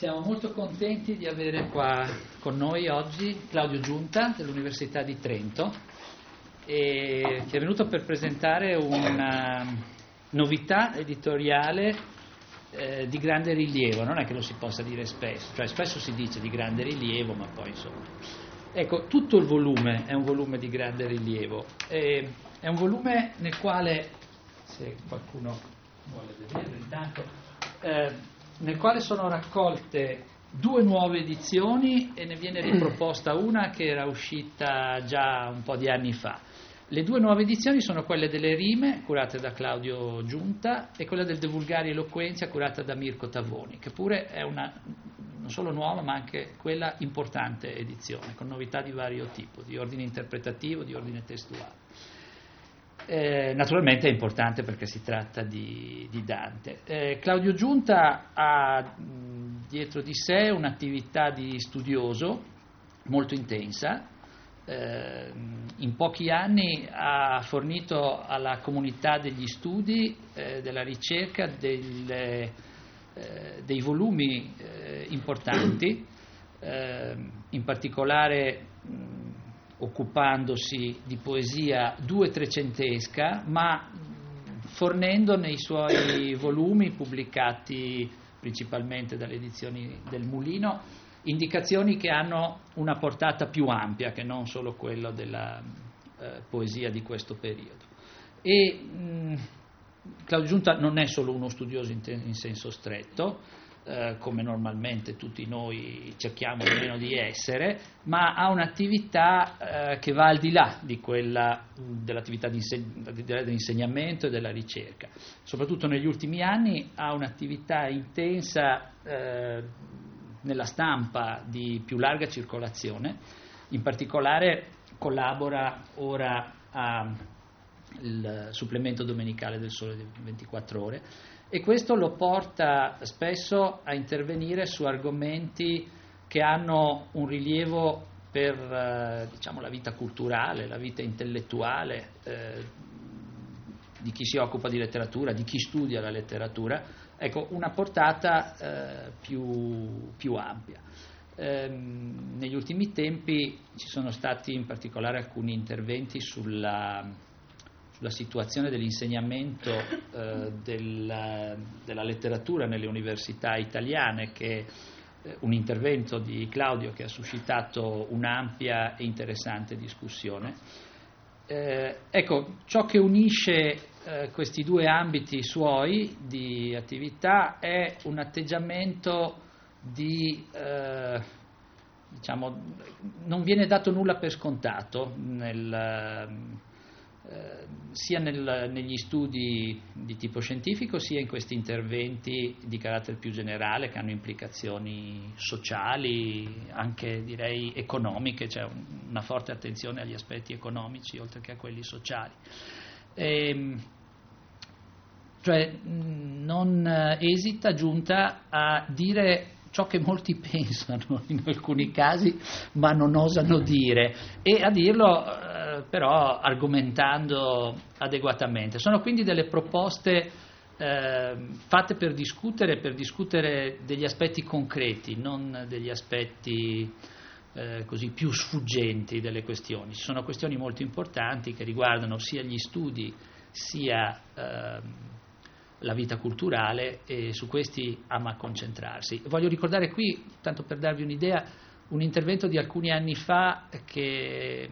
Siamo molto contenti di avere qua con noi oggi Claudio Giunta dell'Università di Trento che è venuto per presentare una novità editoriale eh, di grande rilievo, non è che lo si possa dire spesso, cioè spesso si dice di grande rilievo, ma poi insomma. Ecco, tutto il volume è un volume di grande rilievo, e è un volume nel quale, se qualcuno vuole vederlo intanto, eh, nel quale sono raccolte due nuove edizioni e ne viene riproposta una che era uscita già un po' di anni fa. Le due nuove edizioni sono quelle delle rime, curate da Claudio Giunta, e quella del De Vulgari Eloquenzia, curata da Mirko Tavoni, che pure è una non solo nuova, ma anche quella importante edizione, con novità di vario tipo, di ordine interpretativo, di ordine testuale. Eh, naturalmente è importante perché si tratta di, di Dante. Eh, Claudio Giunta ha mh, dietro di sé un'attività di studioso molto intensa. Eh, in pochi anni ha fornito alla comunità degli studi, eh, della ricerca, delle, eh, dei volumi importanti, in particolare mh, occupandosi di poesia due trecentesca, ma fornendo nei suoi volumi pubblicati principalmente dalle edizioni del Mulino indicazioni che hanno una portata più ampia che non solo quella della eh, poesia di questo periodo. E mh, Claudio Giunta non è solo uno studioso in, te- in senso stretto, eh, come normalmente tutti noi cerchiamo almeno di essere, ma ha un'attività eh, che va al di là di quella dell'attività dell'insegnamento e della ricerca. Soprattutto negli ultimi anni ha un'attività intensa eh, nella stampa di più larga circolazione, in particolare collabora ora al supplemento domenicale del Sole 24 ore e questo lo porta spesso a intervenire su argomenti che hanno un rilievo per eh, diciamo, la vita culturale, la vita intellettuale eh, di chi si occupa di letteratura, di chi studia la letteratura, ecco, una portata eh, più, più, ampia. Ehm, negli ultimi tempi ci sono stati in particolare alcuni interventi sulla sulla situazione dell'insegnamento eh, della, della, letteratura nelle università italiane, che eh, un intervento di Claudio che ha suscitato un'ampia e interessante discussione. Eh, ecco, ciò che unisce eh, questi due ambiti suoi di attività è un atteggiamento di eh, diciamo, non viene dato nulla per scontato nel, eh, sia nel, negli studi di tipo scientifico sia in questi interventi di carattere più generale che hanno implicazioni sociali, anche direi economiche, c'è cioè una forte attenzione agli aspetti economici oltre che a quelli sociali. E, ehm, cioè non esita giunta a dire ciò che molti pensano in alcuni casi ma non osano dire e a dirlo però argomentando adeguatamente. Sono quindi delle proposte eh, fatte per discutere, per discutere degli aspetti concreti, non degli aspetti eh, così più sfuggenti delle questioni. Ci sono questioni molto importanti che riguardano sia gli studi sia eh, la vita culturale e su questi ama concentrarsi. Voglio ricordare qui, tanto per darvi un'idea, un intervento di alcuni anni fa che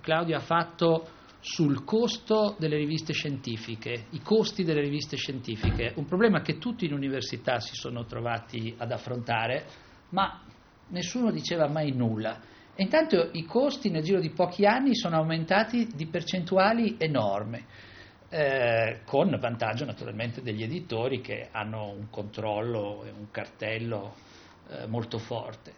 Claudio ha fatto sul costo delle riviste scientifiche, i costi delle riviste scientifiche, un problema che tutti in università si sono trovati ad affrontare, ma nessuno diceva mai nulla. E intanto i costi nel giro di pochi anni sono aumentati di percentuali enormi, eh, con vantaggio naturalmente degli editori che hanno un controllo e un cartello eh, molto forte.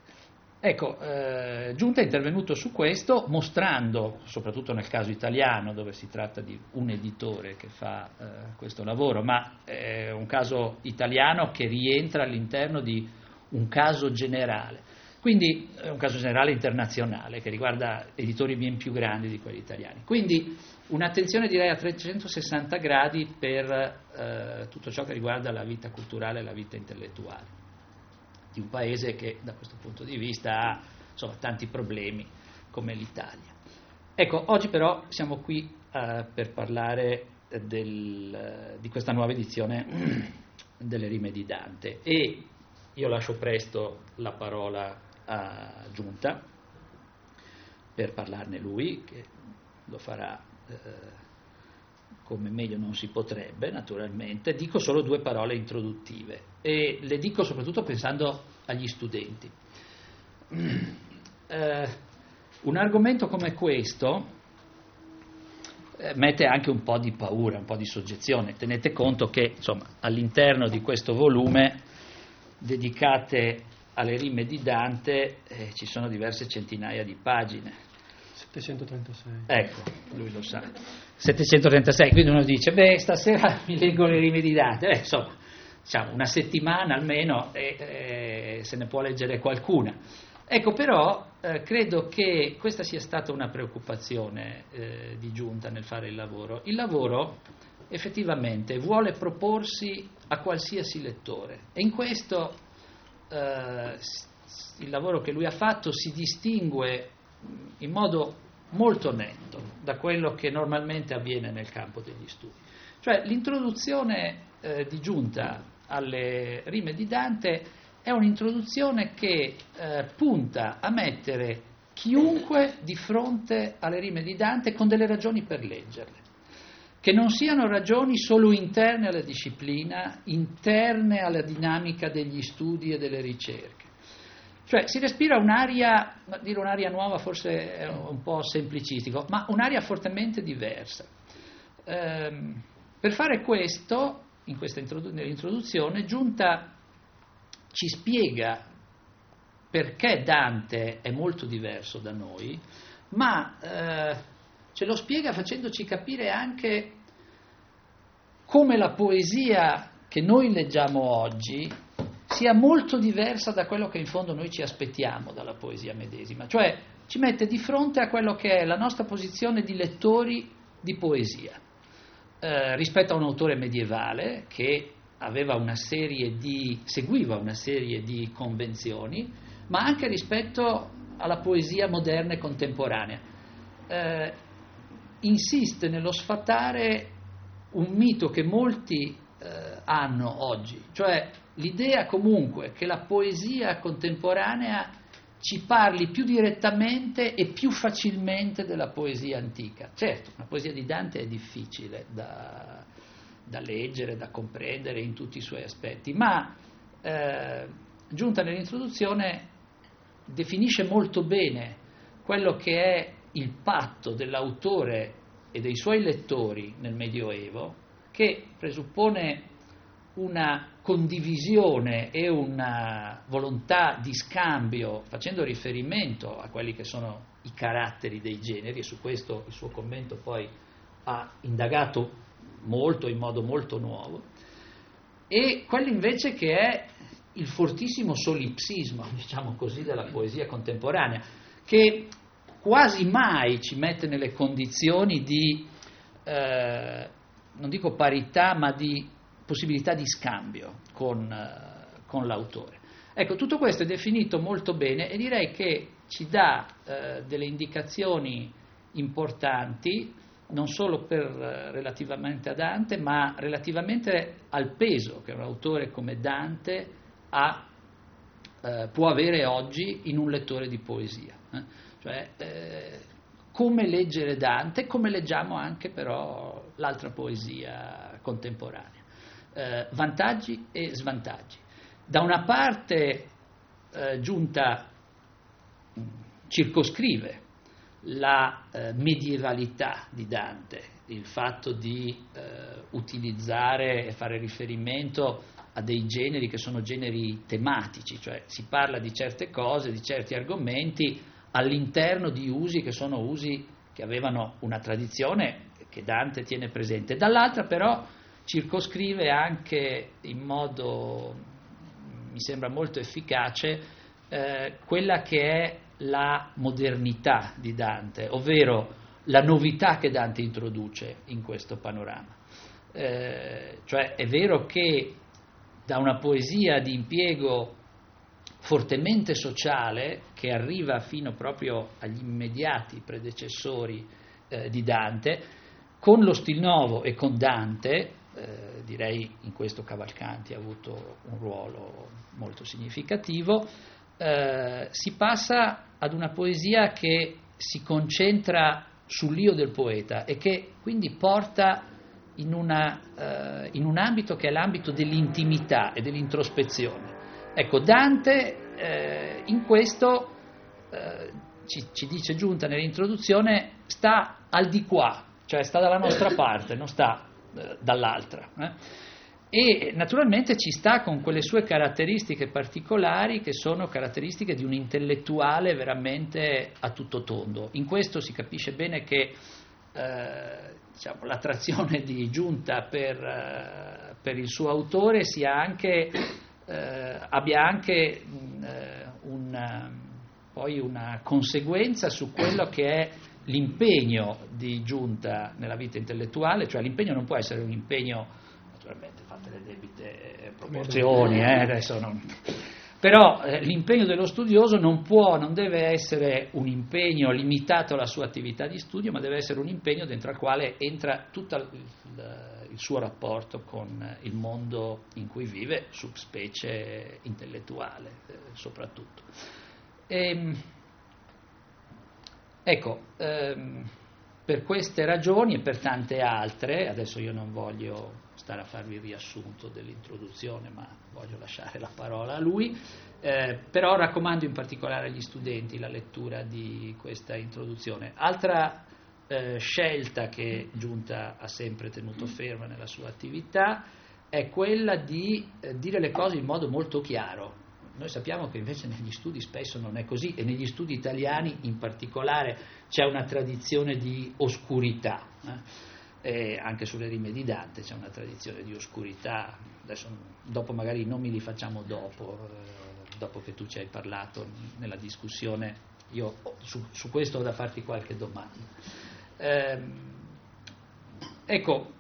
Ecco, eh, Giunta è intervenuto su questo mostrando, soprattutto nel caso italiano, dove si tratta di un editore che fa eh, questo lavoro, ma è un caso italiano che rientra all'interno di un caso generale. Quindi è un caso generale internazionale che riguarda editori ben più grandi di quelli italiani. Quindi un'attenzione direi a 360 gradi per eh, tutto ciò che riguarda la vita culturale e la vita intellettuale di un paese che da questo punto di vista ha insomma, tanti problemi come l'Italia. Ecco, oggi però siamo qui uh, per parlare del, di questa nuova edizione delle rime di Dante e io lascio presto la parola a Giunta per parlarne lui, che lo farà eh, come meglio non si potrebbe, naturalmente. Dico solo due parole introduttive e le dico soprattutto pensando agli studenti. Eh, un argomento come questo eh, mette anche un po' di paura, un po' di soggezione. Tenete conto che insomma, all'interno di questo volume dedicate alle rime di Dante eh, ci sono diverse centinaia di pagine 736. Ecco, lui lo sa. 736, quindi uno dice, beh, stasera mi leggo le rime di Dante. Beh, insomma, diciamo, una settimana almeno e eh, se ne può leggere qualcuna. Ecco, però eh, credo che questa sia stata una preoccupazione eh, di giunta nel fare il lavoro. Il lavoro effettivamente vuole proporsi a qualsiasi lettore e in questo eh, il lavoro che lui ha fatto si distingue in modo molto netto da quello che normalmente avviene nel campo degli studi. Cioè l'introduzione eh, di giunta alle rime di Dante è un'introduzione che eh, punta a mettere chiunque di fronte alle rime di Dante con delle ragioni per leggerle, che non siano ragioni solo interne alla disciplina, interne alla dinamica degli studi e delle ricerche cioè si respira un'aria, dire un'aria nuova forse è un po' semplicistico, ma un'aria fortemente diversa. Ehm, per fare questo, in questa introdu- nell'introduzione, Giunta ci spiega perché Dante è molto diverso da noi, ma eh, ce lo spiega facendoci capire anche come la poesia che noi leggiamo oggi sia molto diversa da quello che in fondo noi ci aspettiamo dalla poesia medesima, cioè ci mette di fronte a quello che è la nostra posizione di lettori di poesia, eh, rispetto a un autore medievale che una di, seguiva una serie di convenzioni, ma anche rispetto alla poesia moderna e contemporanea. Eh, insiste nello sfatare un mito che molti eh, hanno oggi, cioè l'idea comunque che la poesia contemporanea ci parli più direttamente e più facilmente della poesia antica. Certo, una poesia di Dante è difficile da, da leggere, da comprendere in tutti i suoi aspetti, ma eh, giunta nell'introduzione definisce molto bene quello che è il patto dell'autore e dei suoi lettori nel Medioevo, che presuppone una condivisione e una volontà di scambio facendo riferimento a quelli che sono i caratteri dei generi e su questo il suo commento poi ha indagato molto in modo molto nuovo e quello invece che è il fortissimo solipsismo, diciamo così, della poesia contemporanea, che quasi mai ci mette nelle condizioni di, eh, non dico parità, ma di possibilità di scambio con, eh, con l'autore. Ecco, tutto questo è definito molto bene e direi che ci dà eh, delle indicazioni importanti non solo per, eh, relativamente a Dante, ma relativamente al peso che un autore come Dante ha, eh, può avere oggi in un lettore di poesia. Cioè, eh, come leggere Dante, come leggiamo anche però l'altra poesia contemporanea eh, vantaggi e svantaggi. Da una parte eh, Giunta mm, circoscrive la eh, medievalità di Dante, il fatto di eh, utilizzare e fare riferimento a dei generi che sono generi tematici, cioè si parla di certe cose, di certi argomenti all'interno di usi che sono usi che avevano una tradizione che Dante tiene presente. Dall'altra però circoscrive anche in modo, mi sembra molto efficace, eh, quella che è la modernità di Dante, ovvero la novità che Dante introduce in questo panorama. Eh, cioè è vero che da una poesia di impiego fortemente sociale che arriva fino proprio agli immediati predecessori eh, di Dante, con lo Stil Novo e con Dante, eh, direi in questo Cavalcanti ha avuto un ruolo molto significativo, eh, si passa ad una poesia che si concentra sull'io del poeta e che quindi porta in, una, uh, in un ambito che è l'ambito dell'intimità e dell'introspezione. Ecco, Dante eh, in questo, eh, ci, ci, dice Giunta nell'introduzione, sta al di qua, cioè sta dalla nostra parte, non sta eh, dall'altra. Eh. E naturalmente ci sta con quelle sue caratteristiche particolari che sono caratteristiche di un intellettuale veramente a tutto tondo. In questo si capisce bene che eh, diciamo, l'attrazione di Giunta per, eh, per, il suo autore anche, eh, abbia anche mh, eh, una, poi una conseguenza su quello che è l'impegno di Giunta nella vita intellettuale, cioè l'impegno non può essere un impegno, naturalmente fatte le debite proporzioni, eh, adesso non però eh, l'impegno dello studioso non può, non deve essere un impegno limitato alla sua attività di studio, ma deve essere un impegno dentro al quale entra tutto il, il, suo rapporto con il mondo in cui vive, subspecie intellettuale eh, soprattutto. E, ehm, ecco, ehm, per queste ragioni e per tante altre, adesso io non voglio stare a farvi il riassunto dell'introduzione, ma voglio lasciare la parola a lui, eh, però raccomando in particolare agli studenti la lettura di questa introduzione. Altra eh, scelta che Giunta ha sempre tenuto ferma nella sua attività è quella di eh, dire le cose in modo molto chiaro. Noi sappiamo che invece negli studi spesso non è così e negli studi italiani in particolare c'è una tradizione di oscurità. Eh e anche sulle rime di Dante c'è una tradizione di oscurità, adesso dopo magari i nomi li facciamo dopo, eh, dopo che tu ci hai parlato nella discussione, io su, su questo ho da farti qualche domanda. Eh, ecco,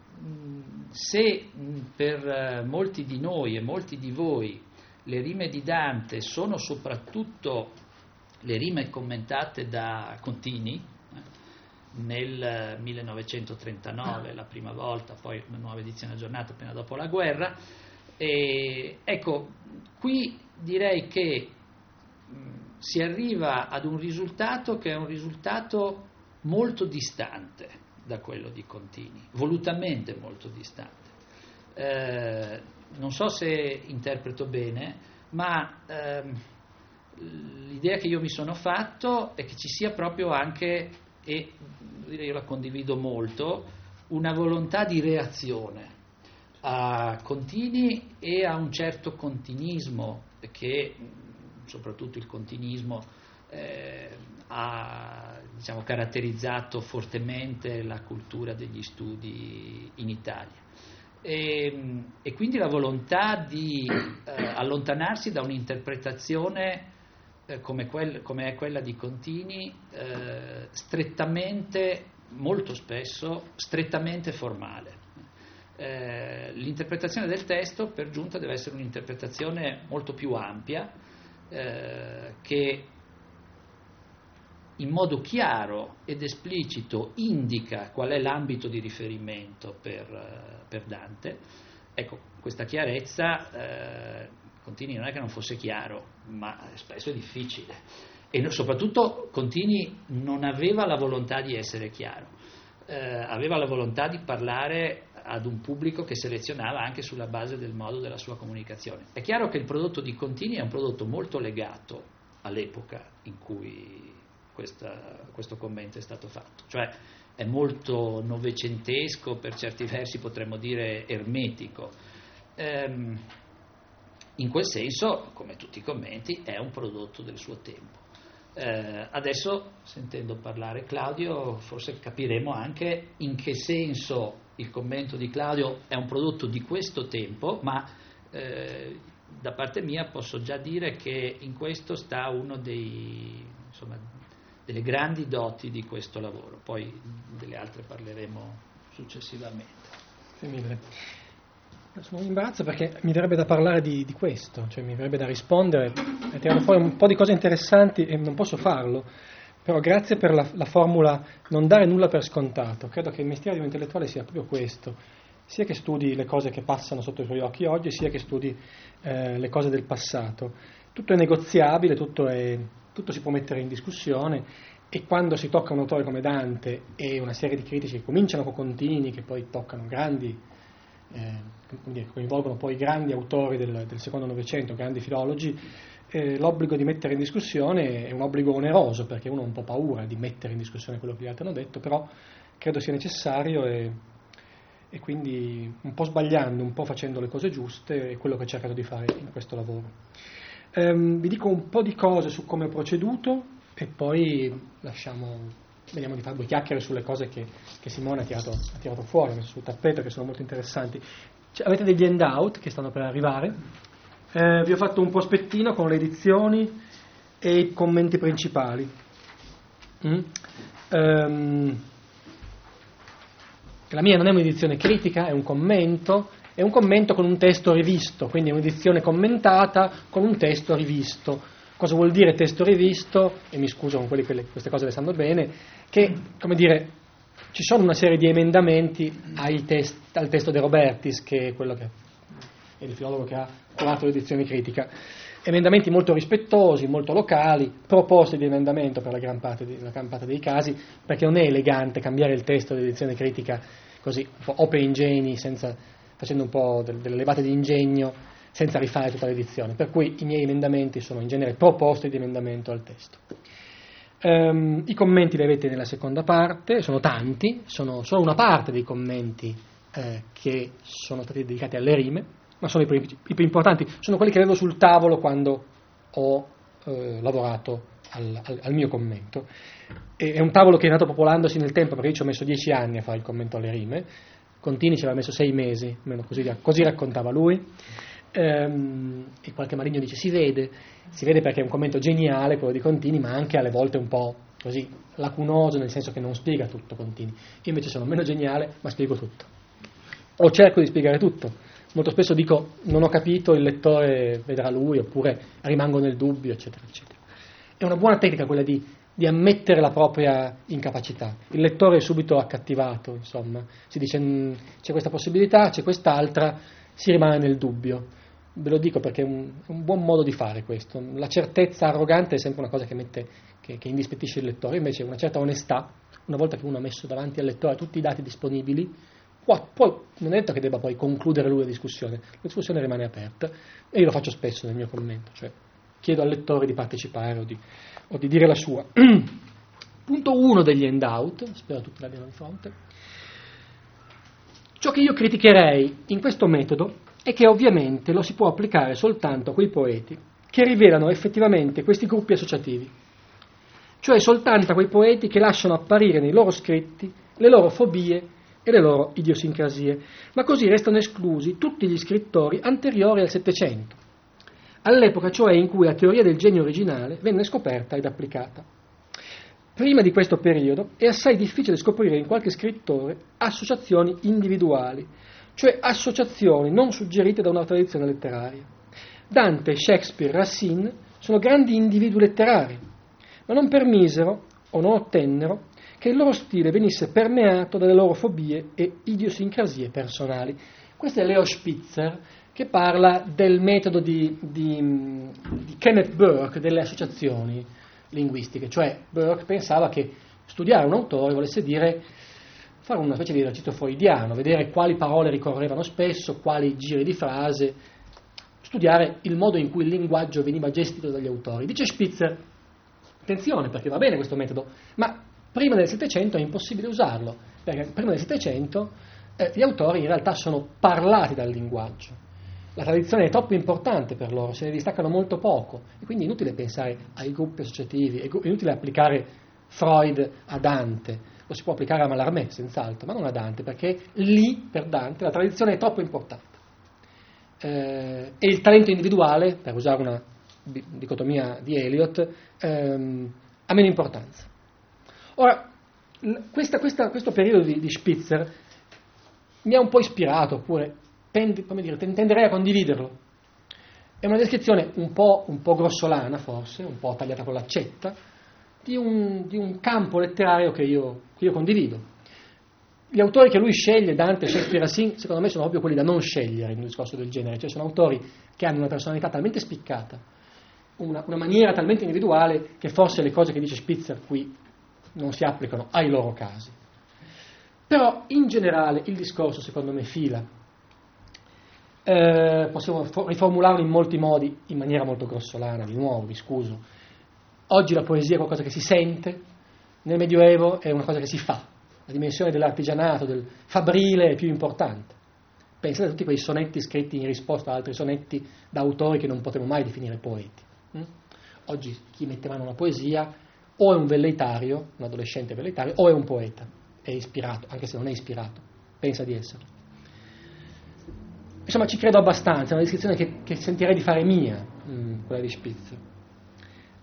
se per molti di noi e molti di voi le rime di Dante sono soprattutto le rime commentate da Contini, nel 1939, la prima volta, poi una nuova edizione aggiornata appena dopo la guerra. E, ecco, qui direi che mh, si arriva ad un risultato che è un risultato molto distante da quello di Contini, volutamente molto distante. Eh, non so se interpreto bene, ma ehm, l'idea che io mi sono fatto è che ci sia proprio anche e io la condivido molto, una volontà di reazione a contini e a un certo continuismo che soprattutto il continuismo eh, ha diciamo, caratterizzato fortemente la cultura degli studi in Italia. E, e quindi la volontà di eh, allontanarsi da un'interpretazione eh, come, quel, come, è quella di Contini, eh, strettamente, molto spesso, strettamente formale. Eh, l'interpretazione del testo per giunta deve essere un'interpretazione molto più ampia, eh, che in modo chiaro ed esplicito indica qual è l'ambito di riferimento per, eh, per Dante. Ecco, questa chiarezza eh, Contini non è che non fosse chiaro, ma spesso è difficile. E soprattutto Contini non aveva la volontà di essere chiaro, eh, aveva la volontà di parlare ad un pubblico che selezionava anche sulla base del modo della sua comunicazione. È chiaro che il prodotto di Contini è un prodotto molto legato all'epoca in cui questa, questo commento è stato fatto, cioè è molto novecentesco, per certi versi potremmo dire ermetico. Ehm, in quel senso, come tutti i commenti, è un prodotto del suo tempo. Eh, adesso, sentendo parlare Claudio, forse capiremo anche in che senso il commento di Claudio è un prodotto di questo tempo, ma eh, da parte mia posso già dire che in questo sta una delle grandi doti di questo lavoro, poi delle altre parleremo successivamente. Sono in imbarazzo perché mi verrebbe da parlare di, di questo, cioè mi verrebbe da rispondere e tirare fuori un po' di cose interessanti e non posso farlo. Però grazie per la, la, formula non dare nulla per scontato. Credo che il mestiere di un intellettuale sia proprio questo, sia che studi le cose che passano sotto i suoi occhi oggi, sia che studi eh, le cose del passato. Tutto è negoziabile, tutto, è, tutto si può mettere in discussione e quando si tocca un autore come Dante e una serie di critici che cominciano con Contini, che poi toccano grandi, eh, coinvolgono poi grandi autori del, del secondo Novecento, grandi filologi, eh, l'obbligo di mettere in discussione è un obbligo oneroso perché uno ha un po' paura di mettere in discussione quello che gli altri hanno detto, però credo sia necessario e, e quindi un po' sbagliando, un po' facendo le cose giuste è quello che ho cercato di fare in questo lavoro. Um, vi dico un po' di cose su come ho proceduto e poi lasciamo, vediamo di fare due chiacchiere sulle cose che, che Simone ha tirato, ha tirato, fuori, sul tappeto, che sono molto interessanti. Cioè, avete degli handout che stanno per arrivare, eh, vi ho fatto un prospettino con le edizioni e i commenti principali. Mm? Um, la mia non è un'edizione critica, è un commento, è un commento con un testo rivisto, quindi è un'edizione commentata con un testo rivisto. Cosa vuol dire testo rivisto? E mi scuso con quelli che queste cose le sanno bene, che, come dire, ci sono una serie di emendamenti test, al testo De Robertis, che è quello che è il filologo che ha curato l'edizione critica. Emendamenti molto rispettosi, molto locali, proposte di emendamento per la gran parte, di, la gran parte dei casi, perché non è elegante cambiare il testo dell'edizione critica così, opere ingeni, senza, facendo un po' del, delle levate di ingegno, senza rifare tutta l'edizione. Per cui i miei emendamenti sono in genere proposte di emendamento al testo. Um, I commenti li avete nella seconda parte, sono tanti, sono solo una parte dei commenti eh, che sono stati dedicati alle rime, ma sono i più, i più importanti, sono quelli che avevo sul tavolo quando ho eh, lavorato al, al, al, mio commento. E, è un tavolo che è andato popolandosi nel tempo, perché io ci ho messo dieci anni a fare il commento alle rime, Contini ci aveva messo sei mesi, così, così raccontava lui. Ehm, e qualche maligno dice si vede, si vede perché è un commento geniale quello di Contini, ma anche alle volte un po' così lacunoso, nel senso che non spiega tutto Contini. Io invece sono meno geniale, ma spiego tutto. O cerco di spiegare tutto molto spesso dico non ho capito, il lettore vedrà lui, oppure rimango nel dubbio, eccetera, eccetera. È una buona tecnica quella di, di ammettere la propria incapacità. Il lettore è subito accattivato, insomma, si dice mm, c'è questa possibilità, c'è quest'altra, si rimane nel dubbio. Ve lo dico perché è un, un buon modo di fare questo. La certezza arrogante è sempre una cosa che, mette, che, che indispettisce il lettore, invece una certa onestà, una volta che uno ha messo davanti al lettore tutti i dati disponibili, poi non è detto che debba poi concludere lui la discussione, la discussione rimane aperta e io lo faccio spesso nel mio commento, cioè chiedo al lettore di partecipare o di, o di dire la sua. Punto 1 degli handout, spero tutti l'abbiano di fronte. Ciò che io criticherei in questo metodo è che ovviamente lo si può applicare soltanto a quei poeti che rivelano effettivamente questi gruppi associativi, cioè soltanto a quei poeti che lasciano apparire nei loro scritti le loro fobie e le loro idiosincrasie, ma così restano esclusi tutti gli scrittori anteriori al Settecento, all'epoca cioè in cui la teoria del genio originale venne scoperta ed applicata. Prima di questo periodo è assai difficile scoprire in qualche scrittore associazioni individuali, cioè associazioni non suggerite da una tradizione letteraria. Dante, Shakespeare, Racine sono grandi individui letterari, ma non permisero o non ottennero che il loro stile venisse permeato dalle loro fobie e idiosincrasie personali. Questo è Leo Spitzer che parla del metodo di, di, di Kenneth Burke delle associazioni linguistiche, cioè Burke pensava che studiare un autore volesse dire fare una specie di esercizio freudiano, vedere quali parole ricorrevano spesso, quali giri di frase, studiare il modo in cui il linguaggio veniva gestito dagli autori. Dice Spitzer, attenzione perché va bene questo metodo, ma Prima del Settecento è impossibile usarlo, perché prima del Settecento eh, gli autori in realtà sono parlati dal linguaggio. La tradizione è troppo importante per loro, se ne distaccano molto poco e quindi è inutile pensare ai gruppi associativi, è inutile applicare Freud a Dante, lo si può applicare a Mallarmé senz'altro, ma non a Dante, perché lì per Dante la tradizione è troppo importante. Eh, e il talento individuale, per usare una dicotomia di Eliot, ehm, ha meno importanza. Ora, questa, questa, questo periodo di, di, Spitzer mi ha un po' ispirato, oppure tendi, dire, tenderei a condividerlo. È una descrizione un po', un po', grossolana, forse, un po' tagliata con l'accetta, di un, di un campo letterario che io, che io, condivido. Gli autori che lui sceglie, Dante, Shakespeare, Racine, secondo me sono proprio quelli da non scegliere in un discorso del genere, cioè sono autori che hanno una personalità talmente spiccata, una, una maniera talmente individuale, che forse le cose che dice Spitzer qui non si applicano ai loro casi. Però in generale il discorso secondo me fila eh, possiamo riformularlo in molti modi in maniera molto grossolana, di nuovo, mi scuso. Oggi la poesia è qualcosa che si sente, nel Medioevo è una cosa che si fa, la dimensione dell'artigianato, del fabrile è più importante. Pensate a tutti quei sonetti scritti in risposta ad altri sonetti da autori che non potremmo mai definire poeti. Mm? Oggi chi mette mano alla poesia o è un velleitario, un adolescente velleitario, o è un poeta, è ispirato, anche se non è ispirato, pensa di esserlo. Insomma, ci credo abbastanza, è una descrizione che, che sentirei di fare mia, mm, quella di Spitzer.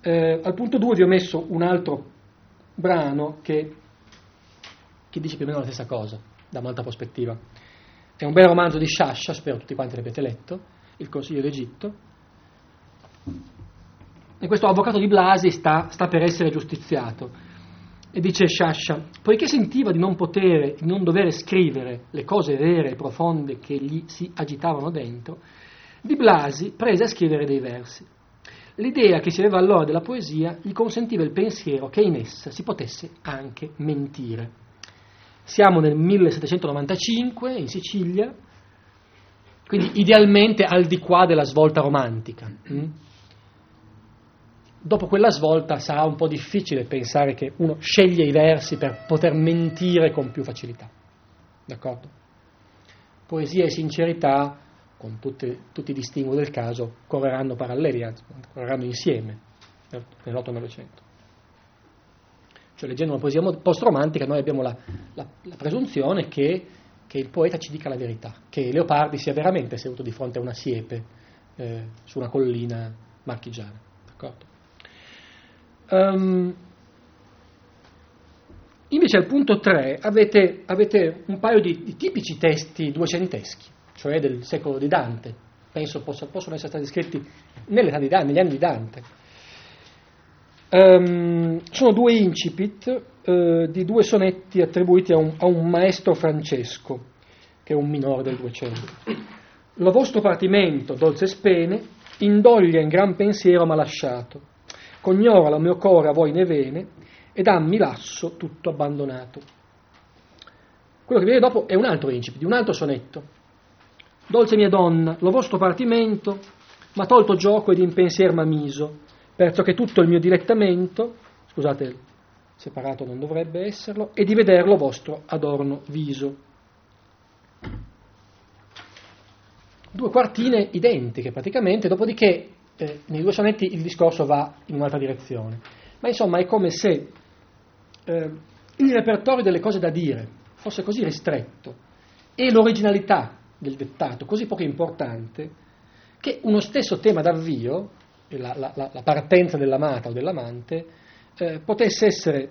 Eh, al punto 2 vi ho messo un altro brano che, che, dice più o meno la stessa cosa, da un'altra prospettiva. È un bel romanzo di Sciascia, spero tutti quanti l'abbiate letto, Il Consiglio d'Egitto. E questo avvocato di Blasi sta, sta per essere giustiziato e dice Sciascia, poiché sentiva di non potere, di non dover scrivere le cose vere e profonde che gli si agitavano dentro, Di Blasi prese a scrivere dei versi. L'idea che si aveva allora della poesia gli consentiva il pensiero che in essa si potesse anche mentire. Siamo nel 1795 in Sicilia, quindi idealmente al di qua della svolta romantica. Dopo quella svolta sarà un po' difficile pensare che uno sceglie i versi per poter mentire con più facilità. D'accordo? Poesia e sincerità, con tutte, tutti i distinguo del caso, correranno paralleli, correranno insieme nell'Otto Novecento. Cioè, leggendo una poesia post-romantica, noi abbiamo la, la, la presunzione che, che, il poeta ci dica la verità, che Leopardi sia veramente seduto di fronte a una siepe eh, su una collina marchigiana. D'accordo? Um, invece al punto 3 avete, avete un paio di, di, tipici testi duecenteschi, cioè del secolo di Dante. Penso possa, possono essere stati scritti di Dante, negli anni di Dante. Um, sono due incipit uh, di due sonetti attribuiti a un, a un, maestro Francesco, che è un minore del 200. Lo vostro partimento, dolce spene, indoglia in gran pensiero m'ha lasciato cognora lo mio core a voi ne vene, e dammi lasso tutto abbandonato. Quello che viene dopo è un altro incipit, un altro sonetto. Dolce mia donna, lo vostro partimento m'ha tolto gioco ed in pensier m'amiso, perciò che tutto il mio dilettamento, scusate, separato non dovrebbe esserlo, e di vederlo vostro adorno viso. Due quartine identiche praticamente, dopodiché eh, nei due sonetti il discorso va in un'altra direzione. Ma insomma è come se eh, il repertorio delle cose da dire fosse così ristretto e l'originalità del dettato così poco importante che uno stesso tema d'avvio, la, la, la partenza dell'amata o dell'amante, eh, potesse essere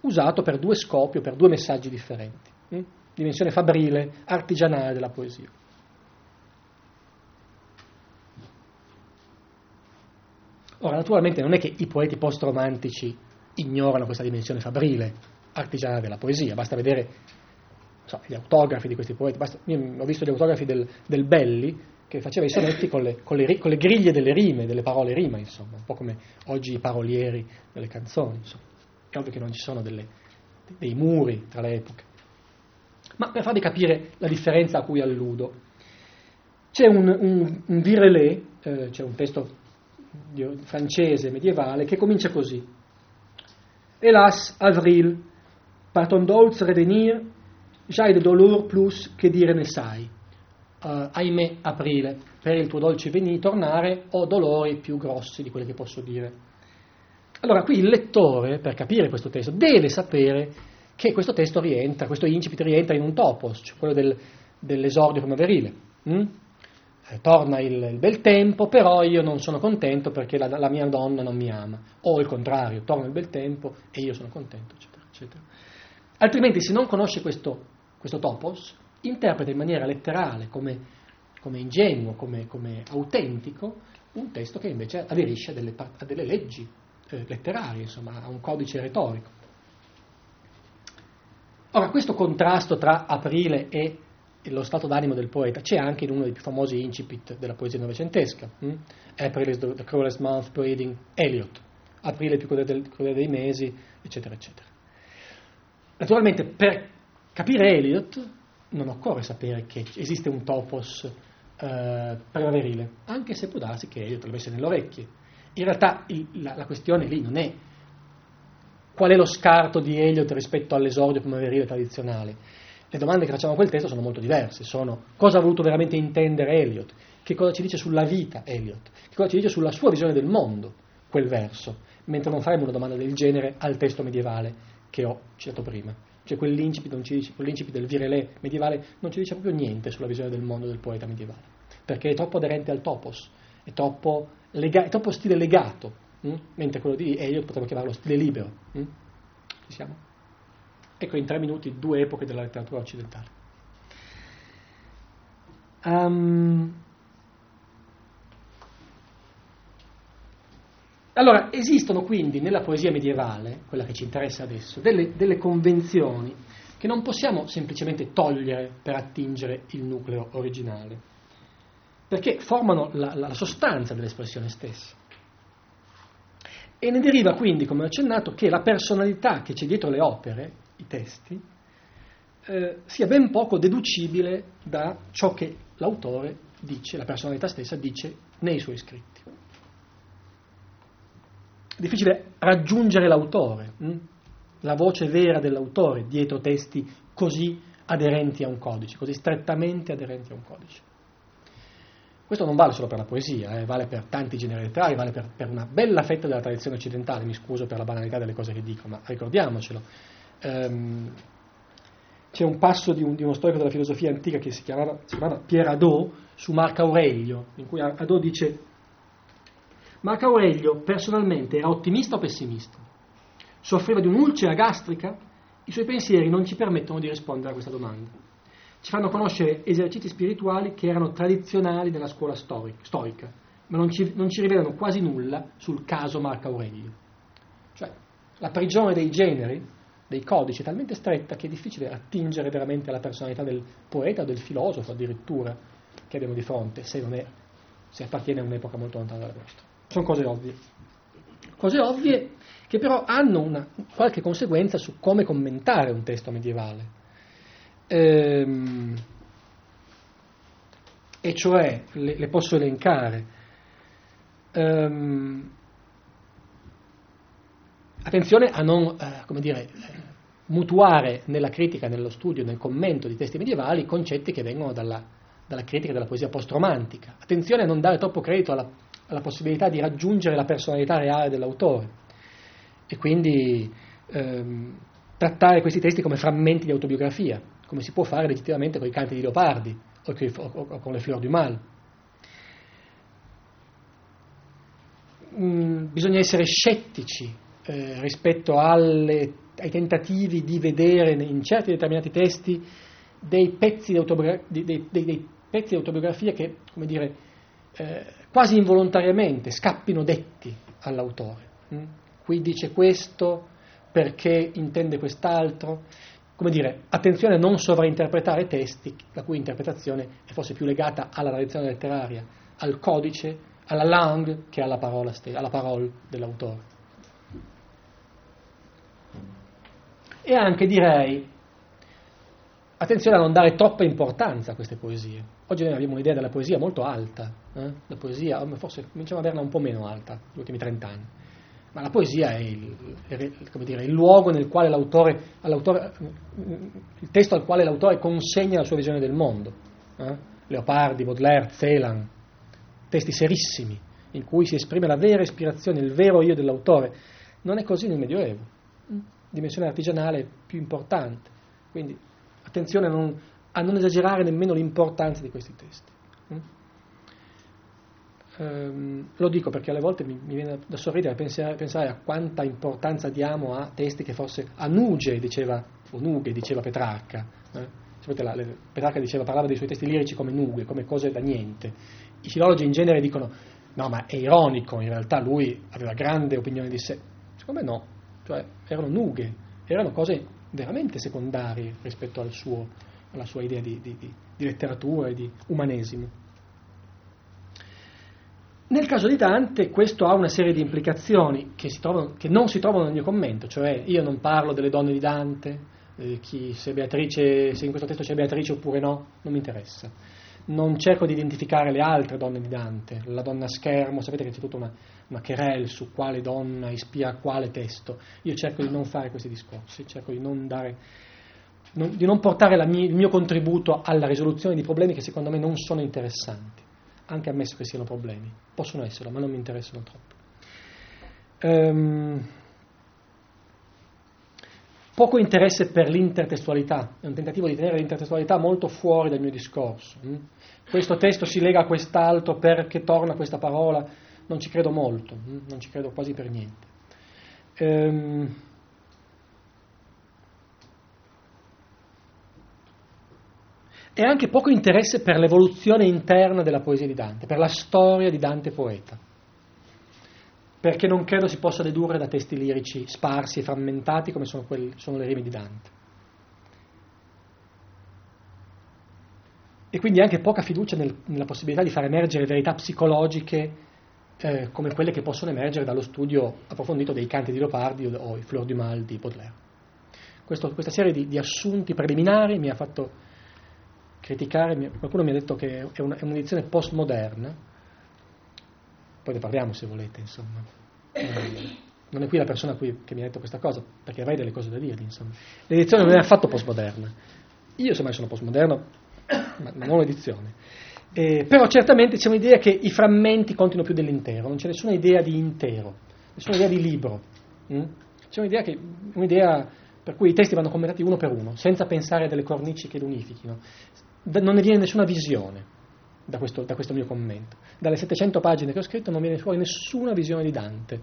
usato per due scopi o per due messaggi differenti. Hm? Dimensione fabrile, artigianale della poesia. Ora, naturalmente non è che i poeti post-romantici ignorano questa dimensione fabrile, artigiana della poesia, basta vedere so, gli autografi di questi poeti, basta, ho visto gli autografi del, del Belli che faceva i sonetti con le, con, le, con le, griglie delle rime, delle parole rima, insomma, un po' come oggi i parolieri delle canzoni, insomma. È ovvio che non ci sono delle, dei muri tra le epoche. Ma per farvi capire la differenza a cui alludo, c'è un, un, un virelé, eh, c'è un testo francese medievale che comincia così. Hélas, avril, par ton dolce revenir, j'hai de dolor plus che dire ne sai. Uh, ahimè, aprile, per il tuo dolce venire, tornare, ho dolori più grossi di quelli che posso dire. Allora, qui il lettore, per capire questo testo, deve sapere che questo testo rientra, questo incipit rientra in un topos, cioè quello del, dell'esordio primaverile. Mm? Eh, torna il, il, bel tempo, però io non sono contento perché la, la, mia donna non mi ama, o il contrario, torna il bel tempo e io sono contento, eccetera, eccetera. Altrimenti se non conosce questo, questo topos, interpreta in maniera letterale, come, come ingenuo, come, come, autentico, un testo che invece aderisce a delle, a delle leggi eh, letterarie, insomma, a un codice retorico. Ora, questo contrasto tra aprile e lo stato d'animo del poeta c'è anche in uno dei più famosi incipit della poesia novecentesca, hm? April is the, the cruelest month parading Eliot, aprile più crudele dei mesi, eccetera, eccetera. Naturalmente per capire Eliot non occorre sapere che esiste un topos eh, primaverile, anche se può darsi che Eliot l'avesse nelle orecchie. In realtà il, la, la, questione lì non è qual è lo scarto di Eliot rispetto all'esordio primaverile tradizionale. Le domande che facciamo a quel testo sono molto diverse, sono cosa ha voluto veramente intendere Eliot, che cosa ci dice sulla vita Eliot, che cosa ci dice sulla sua visione del mondo quel verso, mentre non faremo una domanda del genere al testo medievale che ho citato prima. Cioè quell'incipit, dice, quell'incipit del virelè medievale non ci dice proprio niente sulla visione del mondo del poeta medievale, perché è troppo aderente al topos, è troppo, lega, è troppo stile legato, hm? mentre quello di Eliot potremmo chiamarlo stile libero. Hm? Ci siamo? Ecco in tre minuti due epoche della letteratura occidentale. Um, Allora, esistono quindi nella poesia medievale, quella che ci interessa adesso, delle, delle, convenzioni che non possiamo semplicemente togliere per attingere il nucleo originale, perché formano la, la sostanza dell'espressione stessa. E ne deriva quindi, come ho accennato, che la personalità che c'è dietro le opere, i testi, eh, sia ben poco deducibile da ciò che l'autore dice, la personalità stessa dice nei suoi scritti difficile raggiungere l'autore, hm? la voce vera dell'autore dietro testi così aderenti a un codice, così strettamente aderenti a un codice. Questo non vale solo per la poesia, eh, vale per tanti generi letterari, vale per, per, una bella fetta della tradizione occidentale, mi scuso per la banalità delle cose che dico, ma ricordiamocelo. Um, c'è un passo di, un, di, uno storico della filosofia antica che si chiamava, si chiamava Pierre Hadot su Marco Aurelio, in cui Hadot dice Marco Aurelio personalmente era ottimista o pessimista? Soffriva di un'ulcera gastrica? I suoi pensieri non ci permettono di rispondere a questa domanda. Ci fanno conoscere esercizi spirituali che erano tradizionali nella scuola storica, ma non ci, non ci rivelano quasi nulla sul caso Marco Aurelio. Cioè, la prigione dei generi, dei codici, talmente stretta che è difficile attingere veramente alla personalità del poeta o del filosofo addirittura che abbiamo di fronte, se, è, se appartiene a un'epoca molto lontana dalla nostra. Sono cose ovvie. Cose ovvie che però hanno una, qualche conseguenza su come commentare un testo medievale. Ehm, e cioè, le, le posso elencare. Ehm, attenzione a non, eh, come dire, mutuare nella critica, nello studio, nel commento di testi medievali concetti che vengono dalla, dalla critica della poesia post-romantica. Attenzione a non dare troppo credito alla alla possibilità di raggiungere la personalità reale dell'autore e quindi ehm, trattare questi testi come frammenti di autobiografia, come si può fare legittimamente con i canti di Leopardi o, o, o con le Fleur du Mal. Mm, bisogna essere scettici eh, rispetto alle, ai tentativi di vedere in certi determinati testi dei pezzi di, autobiogra- dei, dei, dei pezzi di autobiografia che, come dire, eh, quasi involontariamente scappino detti all'autore. Mm? Qui dice questo perché intende quest'altro. Come dire, attenzione a non sovrainterpretare testi la cui interpretazione è forse più legata alla tradizione letteraria, al codice, alla langue che alla parola, alla parola dell'autore. E anche direi Attenzione a non dare troppa importanza a queste poesie. Oggi noi abbiamo un'idea della poesia molto alta, eh? la poesia forse cominciamo ad averla un po' meno alta negli ultimi trent'anni, ma la poesia è il, dire, il luogo nel quale l'autore, il testo al quale l'autore consegna la sua visione del mondo. Eh? Leopardi, Baudelaire, Celan, testi serissimi in cui si esprime la vera ispirazione, il vero io dell'autore. Non è così nel Medioevo, dimensione artigianale più importante. Quindi Attenzione a non, a non esagerare nemmeno l'importanza di questi testi. Mm? Um, lo dico perché alle volte mi, mi viene da sorridere pensare, pensare, a quanta importanza diamo a testi che forse a diceva, o Nughe diceva Petrarca, eh? la, le, Petrarca diceva, parlava dei suoi testi lirici come nughe, come cose da niente. I filologi in genere dicono, no, ma è ironico, in realtà lui aveva grande opinione di sé. Secondo me no, cioè erano nughe, erano cose veramente secondarie rispetto al suo, alla sua idea di, di, di, letteratura e di umanesimo. Nel caso di Dante questo ha una serie di implicazioni che, trovano, che, non si trovano nel mio commento, cioè io non parlo delle donne di Dante, eh, chi, se, Beatrice, se in questo testo c'è Beatrice oppure no, non mi interessa. Non cerco di identificare le altre donne di Dante, la donna schermo, sapete che c'è tutta una, querelle su quale donna ispira quale testo. Io cerco di non fare questi discorsi, cerco di non, dare, non, di non portare mia, il mio contributo alla risoluzione di problemi che secondo me non sono interessanti anche ammesso che siano problemi, possono esserlo, ma non mi interessano troppo. Um, poco interesse per l'intertestualità, è un tentativo di tenere l'intertestualità molto fuori dal mio discorso. Hm? Questo testo si lega a quest'altro perché torna questa parola, non ci credo molto, hm? non ci credo quasi per niente. Um, e anche poco interesse per l'evoluzione interna della poesia di Dante, per la storia di Dante poeta, perché non credo si possa dedurre da testi lirici sparsi e frammentati come sono, quelli, sono le rime di Dante. E quindi anche poca fiducia nel, nella possibilità di far emergere verità psicologiche eh, come quelle che possono emergere dallo studio approfondito dei canti di Leopardi o i Fleur du Mal di Baudelaire. Questo, questa serie di, di assunti preliminari mi ha fatto criticare, qualcuno mi ha detto che è, una, è un'edizione postmoderna, poi ne parliamo se volete, insomma. Eh, non è qui la persona qui che mi ha detto questa cosa, perché avrei delle cose da dirgli, insomma. L'edizione non è affatto postmoderna. Io semmai sono postmoderno, ma non l'edizione. Eh, però certamente c'è un'idea che i frammenti contino più dell'intero, non c'è nessuna idea di intero, nessuna idea di libro. Hm? C'è un'idea, che, un'idea per cui i testi vanno commentati uno per uno, senza pensare a delle cornici che li unifichino, non ne viene nessuna visione da questo, da questo, mio commento. Dalle 700 pagine che ho scritto non viene fuori nessuna visione di Dante.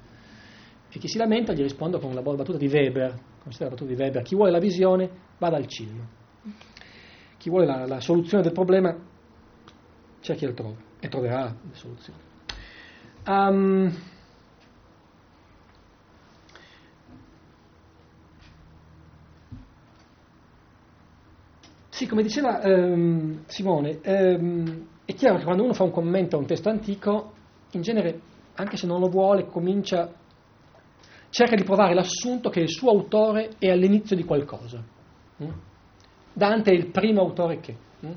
E chi si lamenta gli rispondo con la battuta di Weber, la battuta di Weber, chi vuole la visione vada al cielo. Chi vuole la, la soluzione del problema cerchi altrove e troverà le soluzioni. Um, Sì, come diceva ehm, Simone, ehm, è chiaro che quando uno fa un commento a un testo antico, in genere, anche se non lo vuole, comincia, cerca di provare l'assunto che il suo autore è all'inizio di qualcosa. Mm? Dante è il primo autore che, mm?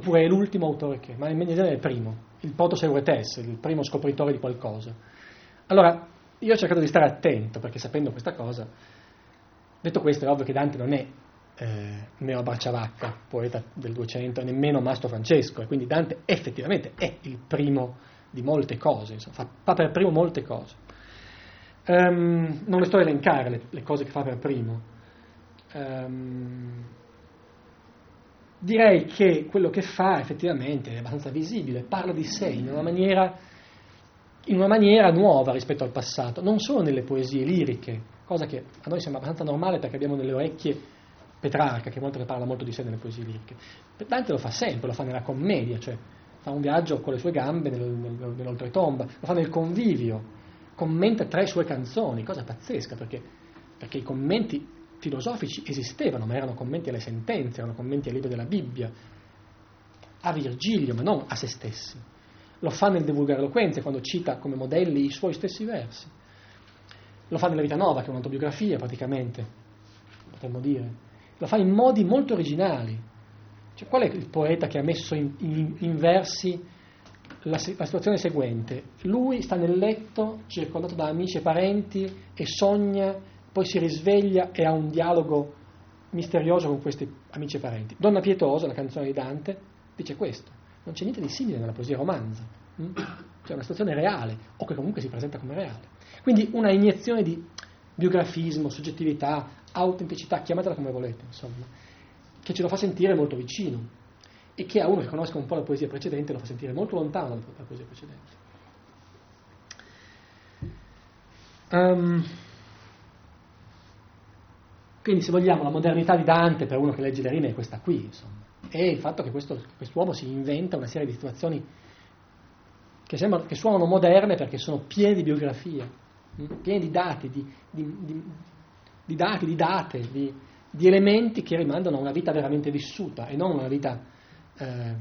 Oppure è l'ultimo autore che, ma in genere è il primo, il proto-seuretes, il primo scopritore di qualcosa. Allora, io ho cercato di stare attento, perché sapendo questa cosa, detto questo, è ovvio che Dante non è eh, Neo Barciavacca, poeta del 200, nemmeno Mastro Francesco, e quindi Dante effettivamente è il primo di molte cose, insomma, fa, fa, per primo molte cose. Um, non le sto a elencare le, le, cose che fa per primo. Um, direi che quello che fa effettivamente è abbastanza visibile, parla di sé in una maniera, in una maniera nuova rispetto al passato, non solo nelle poesie liriche, cosa che a noi sembra abbastanza normale perché abbiamo nelle orecchie Petrarca, che molto ne parla molto di sé nelle poesie liriche. Dante lo fa sempre, lo fa nella commedia, cioè fa un viaggio con le sue gambe nel, nel, nell'oltretomba, lo fa nel convivio, commenta tre sue canzoni, cosa pazzesca, perché, perché i commenti filosofici esistevano, ma erano commenti alle sentenze, erano commenti al libro della Bibbia, a Virgilio, ma non a se stessi. Lo fa nel divulgare eloquenze, quando cita come modelli i suoi stessi versi. Lo fa nella Vita Nova, che è un'autobiografia praticamente, potremmo dire lo fa in modi molto originali. Cioè, qual è il poeta che ha messo in, in, in versi la, la, situazione seguente? Lui sta nel letto, circondato da amici e parenti, e sogna, poi si risveglia e ha un dialogo misterioso con questi amici e parenti. Donna Pietosa, la canzone di Dante, dice questo. Non c'è niente di simile nella poesia romanza. Hm? C'è una situazione reale, o che comunque si presenta come reale. Quindi una iniezione di biografismo, soggettività, autenticità, chiamatela come volete, insomma, che ce lo fa sentire molto vicino e che a uno che conosca un po' la poesia precedente lo fa sentire molto lontano dalla poesia precedente. Um, Quindi se vogliamo la modernità di Dante per uno che legge le rime è questa qui, insomma. È il fatto che questo, quest'uomo si inventa una serie di situazioni che, sembrano, che suonano moderne perché sono piene di biografia, hm? piene di dati, di, di, di, di dati, di date, di, elementi che rimandano a una vita veramente vissuta e non una vita eh,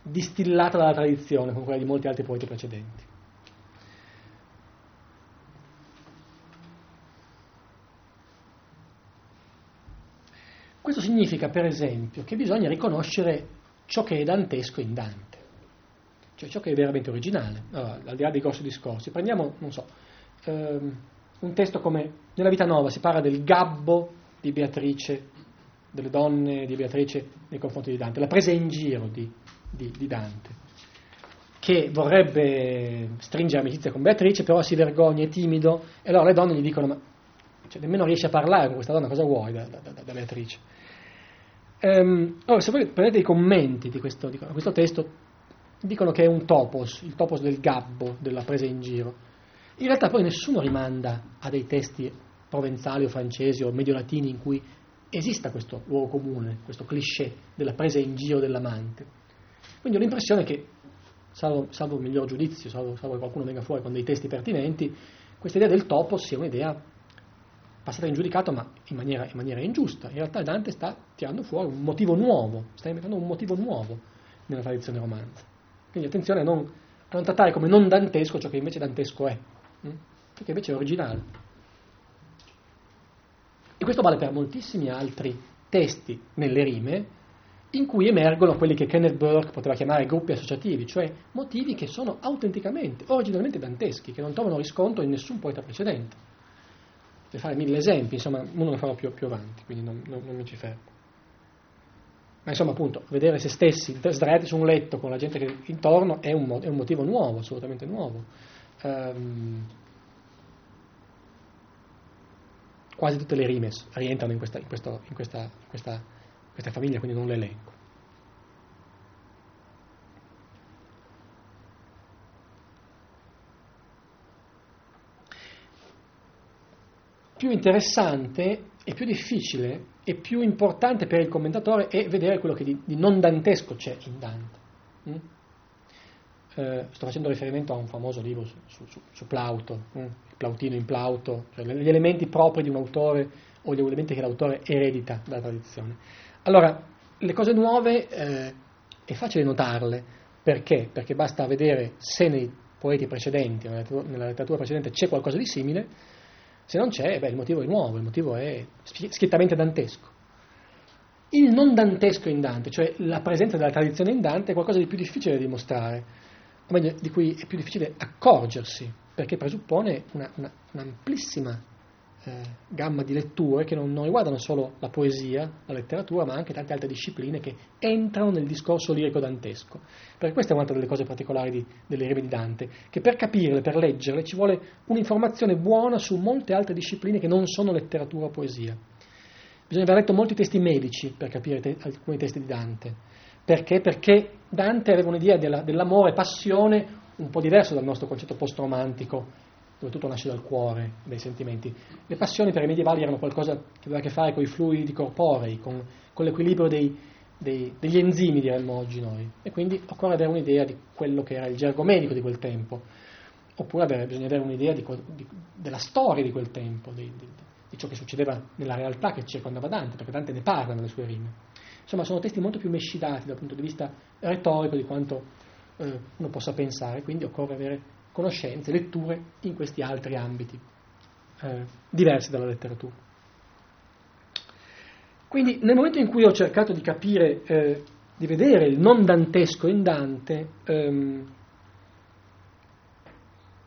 distillata dalla tradizione come quella di molti altri poeti precedenti. Questo significa, per esempio, che bisogna riconoscere ciò che è dantesco in Dante, cioè ciò che è veramente originale, allora, al di là dei grossi discorsi. Prendiamo, non so, ehm, un testo come nella Vita Nuova si parla del gabbo di Beatrice, delle donne di Beatrice nei confronti di Dante, la presa in giro di, di, di Dante, che vorrebbe stringere amicizia con Beatrice, però si vergogna, è timido, e allora le donne gli dicono, ma cioè, nemmeno riesci a parlare con questa donna, cosa vuoi da, da, da Beatrice? Ehm, allora, se voi prendete i commenti di questo, di questo, testo, dicono che è un topos, il topos del gabbo, della presa in giro. In realtà poi nessuno rimanda a dei testi provenzali o francesi o mediolatini in cui esista questo luogo comune, questo cliché della presa in giro dell'amante. Quindi ho l'impressione che, salvo, salvo il miglior giudizio, salvo, salvo che qualcuno venga fuori con dei testi pertinenti, questa idea del topos sia un'idea passata in giudicato ma in maniera, in maniera, ingiusta. In realtà Dante sta tirando fuori un motivo nuovo, sta inventando un motivo nuovo nella tradizione romanza. Quindi attenzione a non, a non trattare come non dantesco ciò che invece dantesco è, hm? ciò che invece è originale. E questo vale per moltissimi altri testi nelle rime in cui emergono quelli che Kenneth Burke poteva chiamare gruppi associativi, cioè motivi che sono autenticamente, originalmente danteschi, che non trovano riscontro in nessun poeta precedente per fare mille esempi, insomma, uno lo farò più, più avanti, quindi non, non, non, mi ci fermo. Ma insomma, appunto, vedere se stessi sdraiati su un letto con la gente che intorno è un, è un motivo nuovo, assolutamente nuovo. Um, quasi tutte le rime rientrano in questa, in, questo, in, questa, in questa, questa famiglia, quindi non le elenco. Più interessante e più difficile e più importante per il commentatore è vedere quello che di, di non dantesco c'è in Dante. Mm? Eh, sto facendo riferimento a un famoso libro su, su, su, su Plauto, mm? Plautino in Plauto, cioè gli elementi propri di un autore o gli elementi che l'autore eredita dalla tradizione. Allora, le cose nuove eh, è facile notarle, perché? Perché basta vedere se nei poeti precedenti, nella letteratura precedente c'è qualcosa di simile, se non c'è, beh, il motivo è nuovo, il motivo è schiettamente dantesco. Il non dantesco in Dante, cioè la presenza della tradizione in Dante, è qualcosa di più difficile da dimostrare, o meglio, di cui è più difficile accorgersi, perché presuppone una, una, un'amplissima eh, gamma di letture che non, non, riguardano solo la poesia, la letteratura, ma anche tante altre discipline che entrano nel discorso lirico dantesco. Perché questa è un'altra delle cose particolari di, delle rime di Dante, che per capirle, per leggerle, ci vuole un'informazione buona su molte altre discipline che non sono letteratura o poesia. Bisogna aver letto molti testi medici per capire te, alcuni testi di Dante. Perché? Perché Dante aveva un'idea della, dell'amore, passione, un po' diverso dal nostro concetto post-romantico, dove tutto nasce dal cuore, dai sentimenti. Le passioni per i medievali erano qualcosa che aveva a che fare con i fluidi corporei, con, con l'equilibrio dei, dei, degli enzimi, diremmo oggi noi. E quindi occorre avere un'idea di quello che era il gergo medico di quel tempo, oppure avere, bisogna avere un'idea di, di, della storia di quel tempo, di, di, ciò che succedeva nella realtà che circondava Dante, perché Dante ne parla nelle sue rime. Insomma, sono testi molto più mescidati dal punto di vista retorico di quanto eh, uno possa pensare, quindi occorre avere conoscenze, letture in questi altri ambiti eh, diversi dalla letteratura. Quindi nel momento in cui ho cercato di capire, eh, di vedere il non dantesco in Dante, ehm,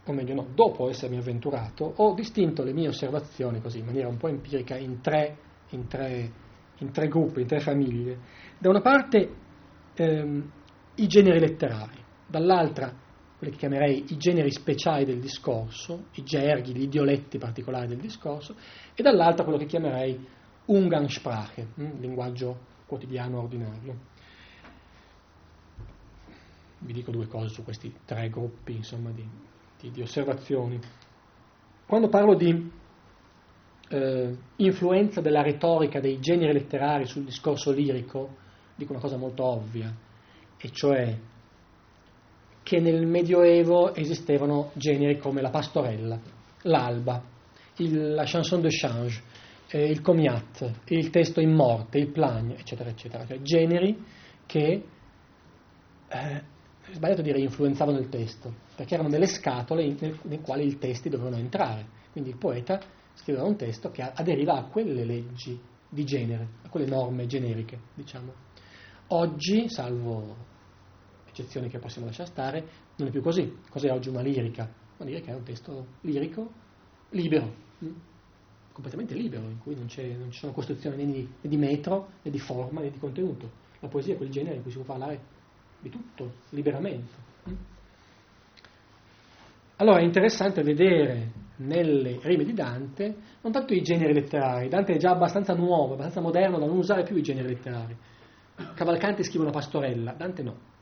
o meglio no, dopo essermi avventurato, ho distinto le mie osservazioni così in maniera un po' empirica in tre, in tre, in tre gruppi, in tre famiglie. Da una parte ehm, i generi letterari, dall'altra quelli che chiamerei i generi speciali del discorso, i gerghi, gli idioletti particolari del discorso, e dall'altra quello che chiamerei Umgangssprache, hm, linguaggio quotidiano ordinario. Vi dico due cose su questi tre gruppi insomma, di, di, di osservazioni. Quando parlo di eh, influenza della retorica dei generi letterari sul discorso lirico, dico una cosa molto ovvia, e cioè che nel Medioevo esistevano generi come la pastorella, l'alba, il, la chanson de change, eh, il comiat, il testo in morte, il plagne, eccetera, eccetera, cioè generi che, eh, è sbagliato dire influenzavano il testo, perché erano delle scatole in, nel, quali i testi dovevano entrare, quindi il poeta scriveva un testo che aderiva a quelle leggi di genere, a quelle norme generiche, diciamo. Oggi, salvo eccezioni che possiamo lasciare stare, non è più così. Cos'è oggi una lirica? Una lirica è un testo lirico libero, mm? completamente libero, in cui non, non ci sono costruzioni né di, né di, metro, né di forma, né di contenuto. La poesia è quel genere in cui si può parlare di tutto, liberamente. Mm? Allora è interessante vedere nelle rime di Dante non tanto i generi letterari, Dante è già abbastanza nuovo, abbastanza moderno da non usare più i generi letterari. Cavalcanti scrive una pastorella, Dante no.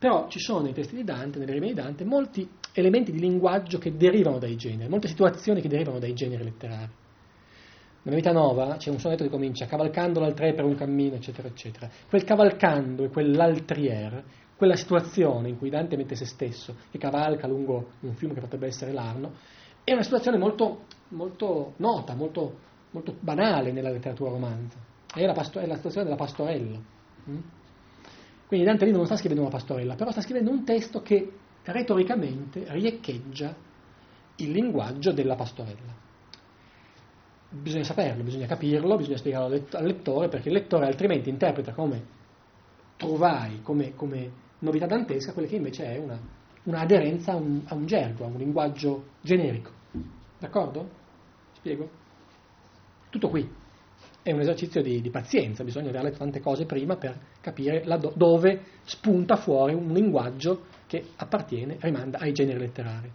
Però ci sono nei testi di Dante, nelle rime di Dante, molti elementi di linguaggio che derivano dai generi, molte situazioni che derivano dai generi letterari. Nella Vita Nova c'è un sonetto che comincia cavalcando l'altre per un cammino, eccetera, eccetera. Quel cavalcando e quell'altrier, quella situazione in cui Dante mette se stesso, che cavalca lungo un fiume che potrebbe essere l'Arno, è una situazione molto, molto nota, molto, molto, banale nella letteratura romanza. È la, pasto- è la situazione della pastorella. Mm? Quindi Dante lì non sta scrivendo una pastorella, però sta scrivendo un testo che retoricamente riecheggia il linguaggio della pastorella. Bisogna saperlo, bisogna capirlo, bisogna spiegarlo al lettore, perché il lettore altrimenti interpreta come trovai, come, come novità dantesca, quella che invece è una, una a un, a un gergo, a un linguaggio generico. D'accordo? Spiego? Tutto qui è un esercizio di, di, pazienza, bisogna aver letto tante cose prima per capire do, dove spunta fuori un linguaggio che appartiene, rimanda ai generi letterari.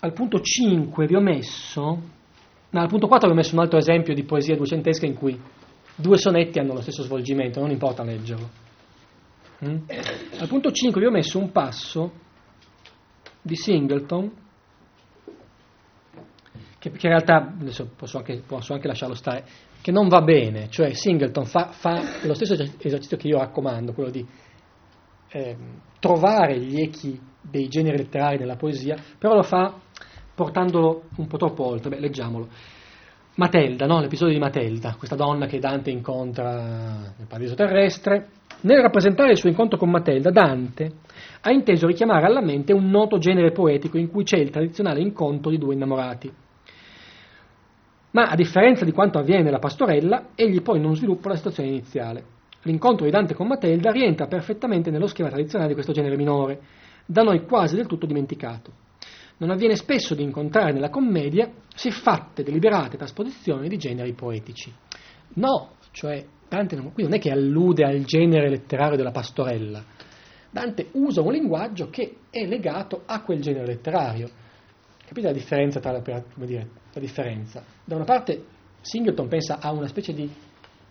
Al punto 5 vi ho messo, no, al punto 4 vi ho messo un altro esempio di poesia duecentesca in cui due sonetti hanno lo stesso svolgimento, non importa leggerlo. Mm? Al punto 5 vi ho messo un passo di Singleton che, che in realtà adesso posso anche, posso anche, lasciarlo stare, che non va bene, cioè Singleton fa, fa lo stesso esercizio che io raccomando, quello di eh, trovare gli echi dei generi letterari nella poesia, però lo fa portandolo un po' troppo oltre, beh leggiamolo. Matelda, no? l'episodio di Matelda, questa donna che Dante incontra nel paradiso terrestre, nel rappresentare il suo incontro con Matelda, Dante ha inteso richiamare alla mente un noto genere poetico in cui c'è il tradizionale incontro di due innamorati. Ma a differenza di quanto avviene nella pastorella, egli poi non sviluppa la situazione iniziale. L'incontro di Dante con Matelda rientra perfettamente nello schema tradizionale di questo genere minore, da noi quasi del tutto dimenticato. Non avviene spesso di incontrare nella commedia siffatte deliberate trasposizioni di generi poetici. No, cioè Dante non, qui non è che allude al genere letterario della pastorella. Dante usa un linguaggio che è legato a quel genere letterario. Capite la differenza tra, come dire, la differenza? Da una parte Singleton pensa a una specie di,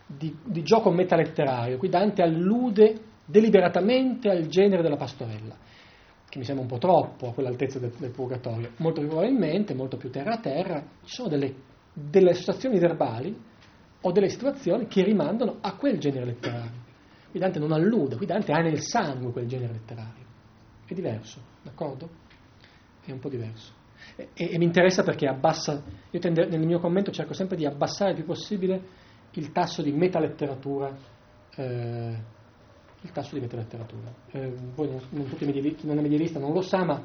di, di gioco metaletterario, qui Dante allude deliberatamente al genere della pastorella, che mi sembra un po' troppo a quell'altezza del, del purgatorio. Molto più probabilmente, molto più terra a terra, ci sono delle, delle associazioni verbali o delle situazioni che rimandano a quel genere letterario. Qui Dante non allude, qui Dante ha nel sangue quel genere letterario. È diverso, d'accordo? È un po' diverso. E, e, mi interessa perché abbassa, io tende, nel mio commento cerco sempre di abbassare il più possibile il tasso di metaletteratura, eh, il tasso di metaletteratura. Eh, voi non, non tutti chi non è medievista non lo sa, ma,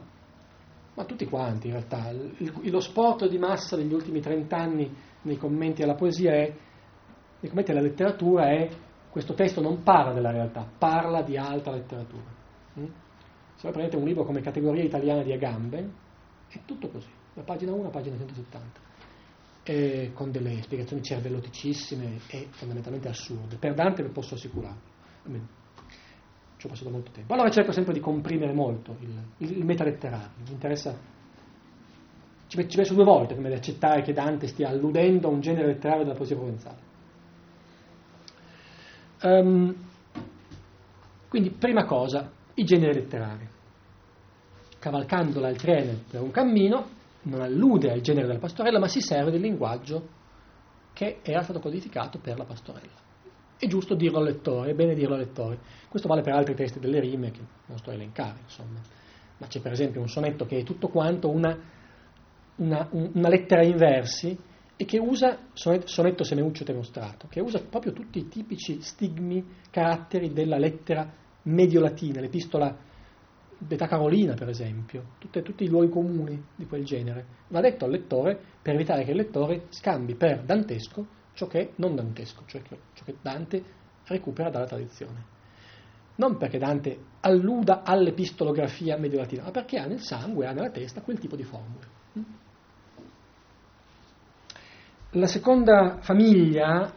ma tutti quanti in realtà. Il, lo sport di massa degli ultimi 30 anni nei commenti alla poesia è, nei commenti alla letteratura è questo testo non parla della realtà, parla di altra letteratura. Mm? Se voi prendete un libro come Categoria italiana di Agamben, è tutto così, da pagina 1 a pagina 170, e con delle spiegazioni cervelloticissime e fondamentalmente assurde. Per Dante ve posso assicurare, almeno ci ho passato molto tempo. Allora cerco sempre di comprimere molto il, il metaletterario, mi interessa, ci, ci penso due volte prima di accettare che Dante stia alludendo a un genere letterario della poesia provenzale. Um, quindi, prima cosa, i generi letterari cavalcando l'altriene per un cammino, non allude al genere della pastorella, ma si serve del linguaggio che era stato codificato per la pastorella. È giusto dirlo al lettore, è bene dirlo al lettore. Questo vale per altri testi delle rime che non sto a elencare, insomma. Ma c'è per esempio un sonetto che è tutto quanto una, una, una lettera in versi e che usa, sonetto semeuccio demostrato, che usa proprio tutti i tipici stigmi, caratteri della lettera medio-latina, l'epistola d'età carolina per esempio, tutte, tutti i luoghi comuni di quel genere. Va detto al lettore per evitare che il lettore scambi per dantesco ciò che è non dantesco, cioè ciò che Dante recupera dalla tradizione. Non perché Dante alluda all'epistolografia medio-latina, ma perché ha nel sangue, ha nella testa quel tipo di formule. La seconda famiglia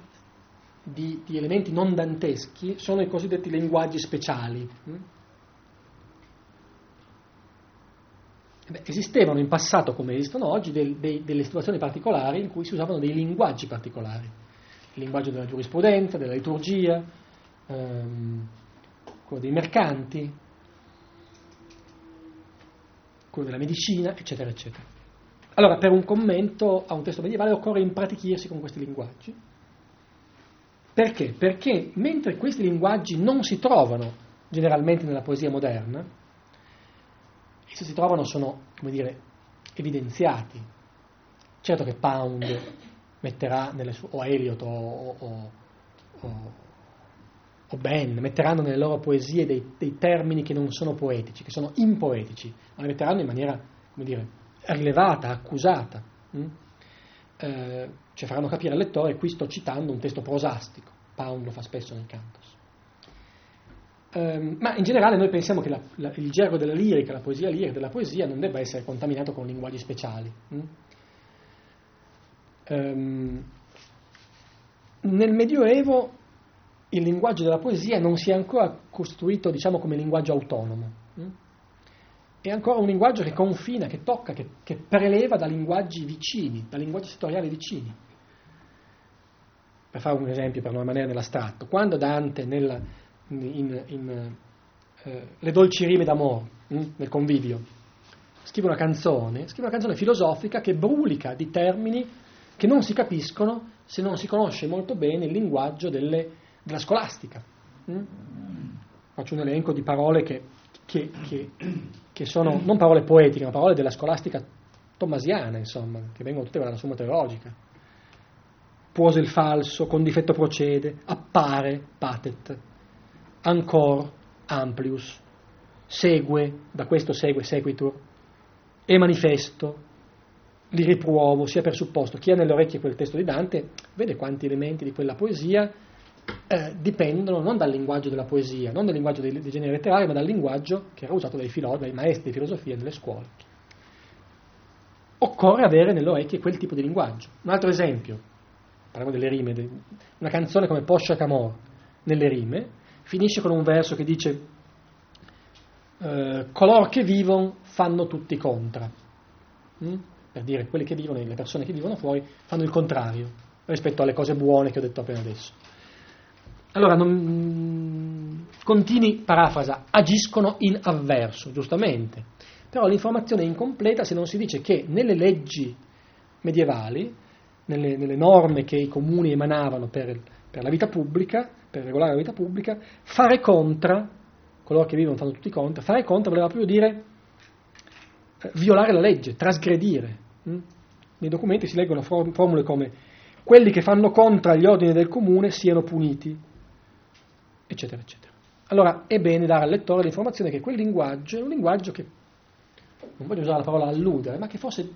di, di, elementi non danteschi sono i cosiddetti linguaggi speciali. Beh, esistevano in passato, come esistono oggi, del, dei, delle situazioni particolari in cui si usavano dei linguaggi particolari. Il linguaggio della giurisprudenza, della liturgia, ehm, quello dei mercanti, quello della medicina, eccetera, eccetera. Allora, per un commento a un testo medievale occorre impratichirsi con questi linguaggi. Perché? Perché mentre questi linguaggi non si trovano generalmente nella poesia moderna, se si trovano sono, come dire, evidenziati. Certo che Pound metterà nelle sue, o Eliot o, o, o, o, Ben metteranno nelle loro poesie dei, dei termini che non sono poetici, che sono impoetici, ma li metteranno in maniera, come dire, rilevata, accusata. Mm? Eh, cioè faranno capire al lettore, qui sto citando un testo prosastico, Pound lo fa spesso nel Cantos. Eh, ma in generale noi pensiamo che la, la, il gergo della lirica, la poesia lirica della poesia non debba essere contaminato con linguaggi speciali. Mm? Eh, nel Medioevo il linguaggio della poesia non si è ancora costruito, diciamo, come linguaggio autonomo. Mm? è ancora un linguaggio che confina, che tocca, che, che preleva da linguaggi vicini, da linguaggi settoriali vicini. Per fare un esempio, per non rimanere nell'astratto, quando Dante nella, in, in eh, Le dolci rime d'amore, hm, nel convivio, scrive una canzone, scrive una canzone filosofica che brulica di termini che non si capiscono se non si conosce molto bene il linguaggio delle, della scolastica. Hm? Faccio un elenco di parole che, che, che che sono non parole poetiche, ma parole della scolastica tommasiana, insomma, che vengono tutte dalla somma teologica. Puose il falso, con difetto procede, appare, patet, ancor, amplius, segue, da questo segue, sequitur, è manifesto, li riprovo, sia per supposto. Chi ha nelle orecchie quel testo di Dante vede quanti elementi di quella poesia eh, dipendono non dal linguaggio della poesia, non dal linguaggio dei, dei generi letterari, ma dal linguaggio che era usato dai, filo, dai maestri di filosofia nelle scuole. Occorre avere nelle orecchie quel tipo di linguaggio. Un altro esempio, parliamo delle rime, una canzone come Poscia Camor, nelle rime, finisce con un verso che dice eh, coloro che vivono fanno tutti contra. Mm? Per dire, quelli che vivono, le persone che vivono fuori, fanno il contrario rispetto alle cose buone che ho detto appena adesso. Allora, non, continui, parafrasa, agiscono in avverso, giustamente, però l'informazione è incompleta se non si dice che nelle leggi medievali, nelle, nelle norme che i comuni emanavano per, per, la vita pubblica, per regolare la vita pubblica, fare contra, coloro che vivono fanno tutti contra, fare contra voleva proprio dire eh, violare la legge, trasgredire. Mm? Nei documenti si leggono formule come quelli che fanno contra gli ordini del comune siano puniti, eccetera, eccetera. Allora è bene dare al lettore l'informazione che quel linguaggio è un linguaggio che, non voglio usare la parola alludere, ma che forse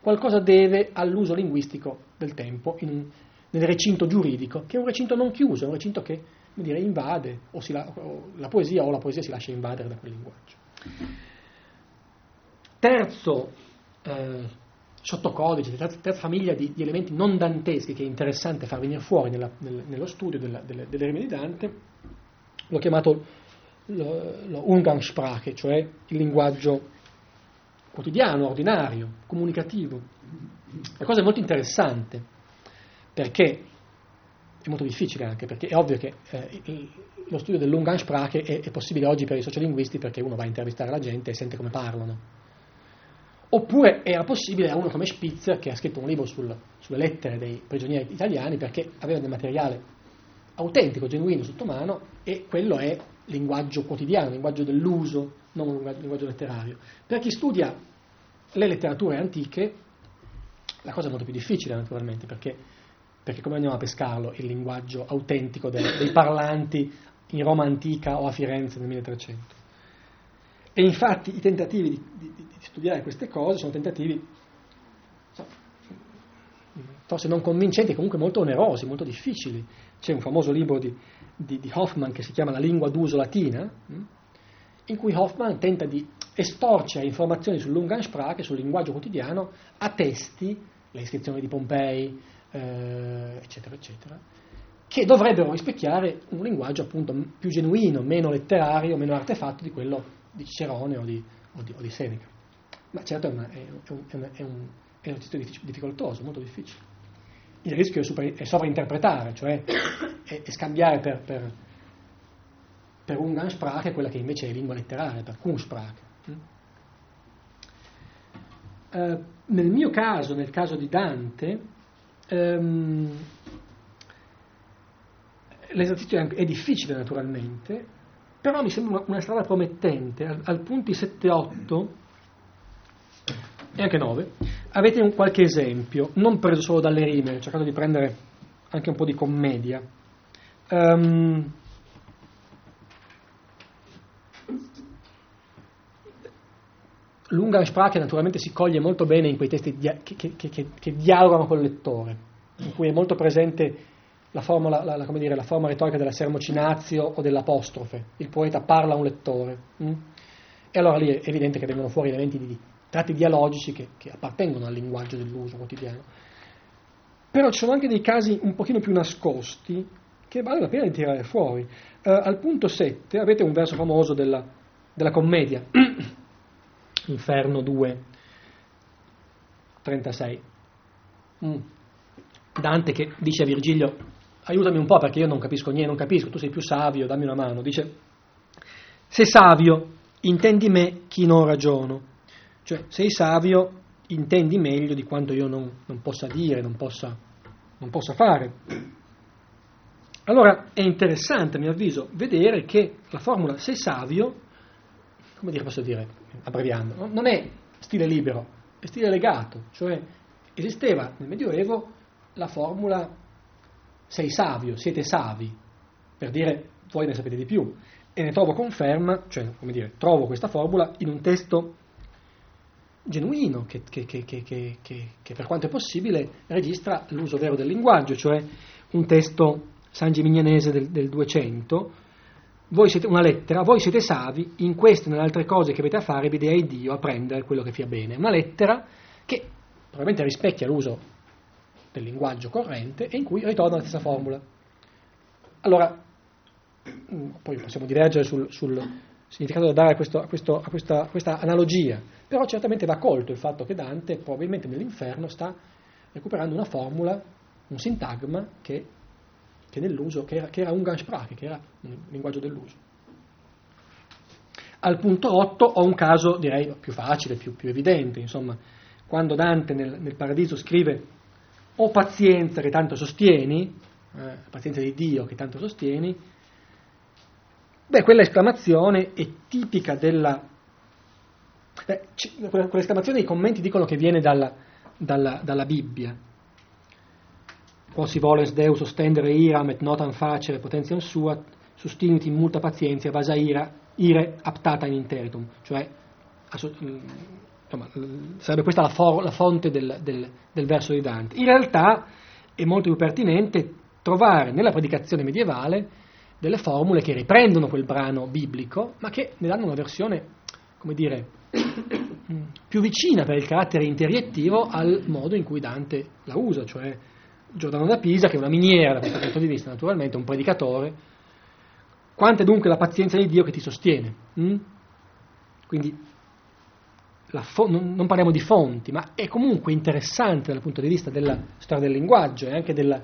qualcosa deve all'uso linguistico del tempo in, nel recinto giuridico, che è un recinto non chiuso, è un recinto che dire, invade o, la, o la poesia o la poesia si lascia invadere da quel linguaggio. Terzo eh, sottocodice, terza, terza famiglia di, di, elementi non danteschi che è interessante far venire fuori nella, nel, nello studio della, delle, delle rime di Dante, l'ho chiamato lo Umgangssprache, cioè il linguaggio quotidiano, ordinario, comunicativo. La cosa è molto interessante perché è molto difficile anche perché è ovvio che eh, lo studio dell'Umgangssprache è, è possibile oggi per i sociolinguisti perché uno va a intervistare la gente e sente come parlano. Oppure era possibile a uno come Spitzer, che ha scritto un libro sul, sulle lettere dei prigionieri italiani, perché aveva del materiale autentico, genuino sotto mano, e quello è linguaggio quotidiano, linguaggio dell'uso, non un linguaggio letterario. Per chi studia le letterature antiche, la cosa è molto più difficile naturalmente, perché, perché come andiamo a pescarlo il linguaggio autentico dei, dei parlanti in Roma antica o a Firenze nel 1300? E infatti i tentativi di, di, di studiare queste cose sono tentativi forse non convincenti, comunque molto onerosi, molto difficili. C'è un famoso libro di, di, di Hoffman che si chiama La lingua d'uso latina, hm, in cui Hoffman tenta di estorcere informazioni sull'Ungansprache, sul linguaggio quotidiano, a testi, le iscrizioni di Pompei, eh, eccetera, eccetera, che dovrebbero rispecchiare un linguaggio appunto più genuino, meno letterario, meno artefatto di quello di Cicerone o di, o di, o di Seneca. Ma certo è, una, è, un, è, un, è, un, un esercizio difficoltoso, molto difficile. Il rischio è, super, sovrainterpretare, cioè è, scambiare per, per, per Umgangssprache quella che invece è lingua letteraria, per Kunsprache. Uh, nel mio caso, nel caso di Dante, um, l'esercizio è, è difficile naturalmente, però mi sembra una, una strada promettente. Al, al punti 7-8 e anche 9 avete un, qualche esempio, non preso solo dalle rime, ho cercato di prendere anche un po' di commedia. Um, Lunga Sprache naturalmente si coglie molto bene in quei testi dia- che, che, che, che, dialogano col lettore, in cui è molto presente la forma, la, la, dire, la forma retorica della sermocinazio o dell'apostrofe. Il poeta parla a un lettore. Hm? E allora lì è evidente che vengono fuori elementi di tratti dialogici che, che appartengono al linguaggio dell'uso quotidiano. Però ci sono anche dei casi un pochino più nascosti che vale la pena di tirare fuori. Uh, al punto 7 avete un verso famoso della, della commedia, Inferno 2, 36. Mm. Dante che dice a Virgilio aiutami un po' perché io non capisco niente, non capisco, tu sei più savio, dammi una mano. Dice, sei savio, intendi me chi non ragiono. Cioè, sei savio, intendi meglio di quanto io non, non possa dire, non possa, non possa fare. Allora è interessante, a mio avviso, vedere che la formula sei savio, come dire, posso dire, abbreviando, non è stile libero, è stile legato, cioè esisteva nel Medioevo la formula sei savio, siete savi, per dire voi ne sapete di più. E ne trovo conferma, cioè, come dire, trovo questa formula in un testo genuino che, che, che, che, per quanto è possibile registra l'uso vero del linguaggio, cioè un testo San Gimignanese del, del 200, voi siete una lettera, voi siete savi, in queste e nelle altre cose che avete a fare, vi direi Dio a prendere quello che fia bene. Una lettera che probabilmente rispecchia l'uso del linguaggio corrente e in cui ritorna la stessa formula. Allora, poi possiamo divergere sul, sul significato da dare a, questo, a, questo, a, questa, a, questa, analogia, però certamente va colto il fatto che Dante probabilmente nell'inferno sta recuperando una formula, un sintagma che, che nell'uso, che era, che era un Gansprache, che era un linguaggio dell'uso. Al punto 8 ho un caso direi più facile, più, più evidente, insomma, quando Dante nel, nel Paradiso scrive o pazienza che tanto sostieni, eh, pazienza di Dio che tanto sostieni, beh, quella esclamazione è tipica della... Beh, quell'esclamazione i commenti dicono che viene dalla, dalla, dalla Bibbia. Quasi voles Deus ostendere iram et notam facere potentiam sua, sustiniti in multa pazienza, vasa ira, ire aptata in interitum, cioè insomma, sarebbe questa la, for- la fonte del, del, del, verso di Dante. In realtà è molto più pertinente trovare nella predicazione medievale delle formule che riprendono quel brano biblico, ma che ne danno una versione, come dire, più vicina per il carattere interiettivo al modo in cui Dante la usa, cioè Giordano da Pisa, che è una miniera da questo punto di vista, naturalmente, un predicatore. Quanta è dunque la pazienza di Dio che ti sostiene? Mm? Quindi fo- non, non, parliamo di fonti, ma è comunque interessante dal punto di vista della storia del linguaggio e anche della,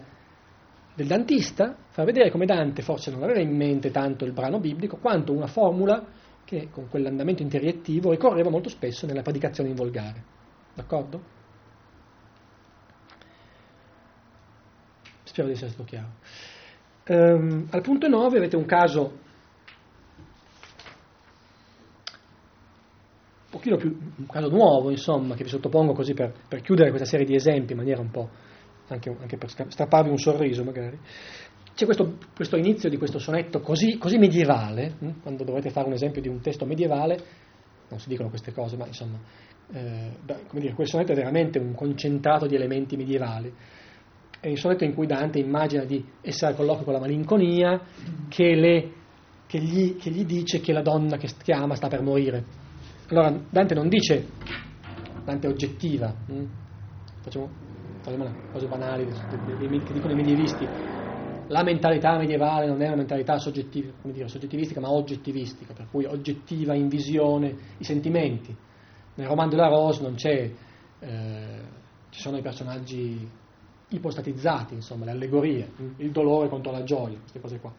del dantista far vedere come Dante forse non aveva in mente tanto il brano biblico quanto una formula che con quell'andamento interiettivo ricorreva molto spesso nella predicazione in volgare. d'accordo? Spero di essere stato chiaro. Um, al punto 9 avete un caso un pochino più, un caso nuovo, insomma, che vi sottopongo così per, per chiudere questa serie di esempi in maniera un po', anche, anche per strapparvi un sorriso magari. C'è questo, questo, inizio di questo sonetto così, così medievale, hm? quando dovete fare un esempio di un testo medievale, non si dicono queste cose, ma insomma, eh, come dire, quel sonetto è veramente un concentrato di elementi medievali. È un sonetto in cui Dante immagina di essere a colloquio con la malinconia, che, le, che, gli, che gli, dice che la donna che, che, ama sta per morire. Allora, Dante non dice, Dante è oggettiva, hm? facciamo, facciamo cose banali che dicono i medievisti, la mentalità medievale non è una mentalità soggettiva, dire, soggettivistica, ma oggettivistica, per cui oggettiva in visione i sentimenti. Nel romanzo della Rose non c'è, eh, ci sono i personaggi ipostatizzati, insomma, le allegorie, il dolore contro la gioia, queste cose qua.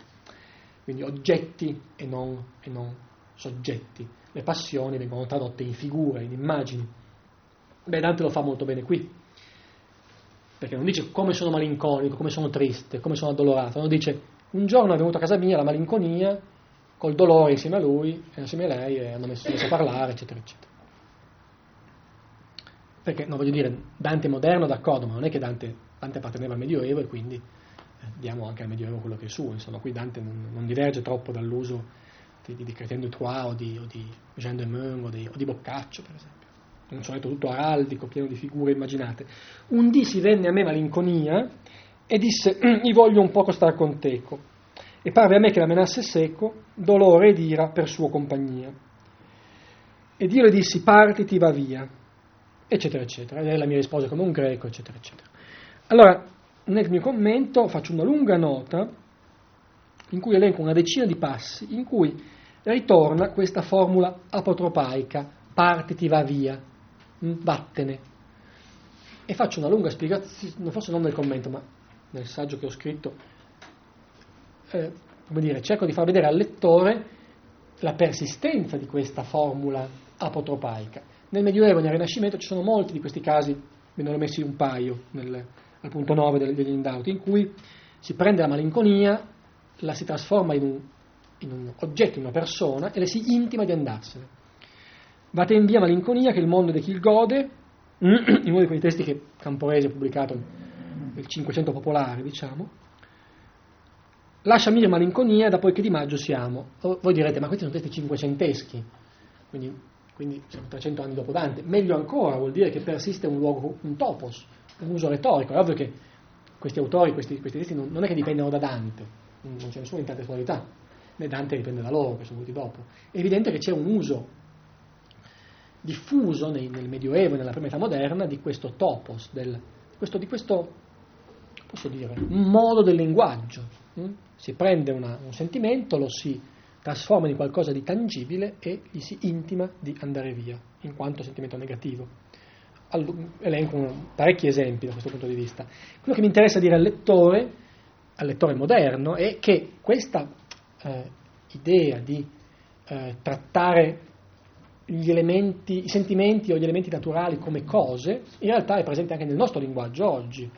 Quindi oggetti e non, e non soggetti. Le passioni vengono tradotte in figure, in immagini. Beh, Dante lo fa molto bene qui perché non dice come sono malinconico, come sono triste, come sono addolorato, non dice un giorno è venuto a casa mia la malinconia, col dolore insieme a lui, insieme a lei, e hanno messo, a parlare, eccetera, eccetera. Perché, no, voglio dire, Dante è moderno, d'accordo, ma non è che Dante, Dante apparteneva al Medioevo e quindi eh, diamo anche al Medioevo quello che è suo, insomma, qui Dante non, non diverge troppo dall'uso di, di, di Chrétien de Troyes o di, o di Jean de Meung o di, o di Boccaccio, per esempio un sonetto tutto araldico, pieno di figure immaginate. Un dì si venne a me malinconia e disse, mi voglio un poco star con teco. E parve a me che la menasse seco, dolore ed ira per suo compagnia. Ed io le dissi, partiti, va via, eccetera, eccetera. E lei mi rispose come un greco, eccetera, eccetera. Allora, nel mio commento faccio una lunga nota in cui elenco una decina di passi in cui ritorna questa formula apotropaica, partiti, va via, vattene. E faccio una lunga spiegazione, forse non nel commento, ma nel saggio che ho scritto, eh, come dire, cerco di far vedere al lettore la persistenza di questa formula apotropaica. Nel Medioevo nel Rinascimento ci sono molti di questi casi, ve ne ho messi un paio nel, al punto 9 degli indauti, in cui si prende la malinconia, la si trasforma in un, in un oggetto, in una persona e le si intima di andarsene. Vate in via malinconia che il mondo di chi gode, in uno di quei testi che Camporese ha pubblicato nel 500 popolare, diciamo, lascia mir malinconia da poi che di maggio siamo. Voi direte, ma questi sono testi cinquecenteschi, quindi, quindi siamo 300 anni dopo Dante. Meglio ancora, vuol dire che persiste un luogo, un topos, un uso retorico. È ovvio che questi autori, questi, questi testi non, non, è che dipendono da Dante, non c'è nessuna intertestualità, né Dante dipende da loro, che sono venuti dopo. È evidente che c'è un uso diffuso nei, nel Medioevo e nella prima età moderna di questo topos, del, questo, di questo, posso dire, modo del linguaggio. Hm? Si prende una, un sentimento, lo si trasforma in qualcosa di tangibile e gli si intima di andare via, in quanto sentimento negativo. Elenco parecchi esempi da questo punto di vista. Quello che mi interessa dire al lettore, al lettore moderno, è che questa eh, idea di eh, trattare elementi, i sentimenti o gli elementi naturali come cose, in realtà è presente anche nel nostro linguaggio oggi.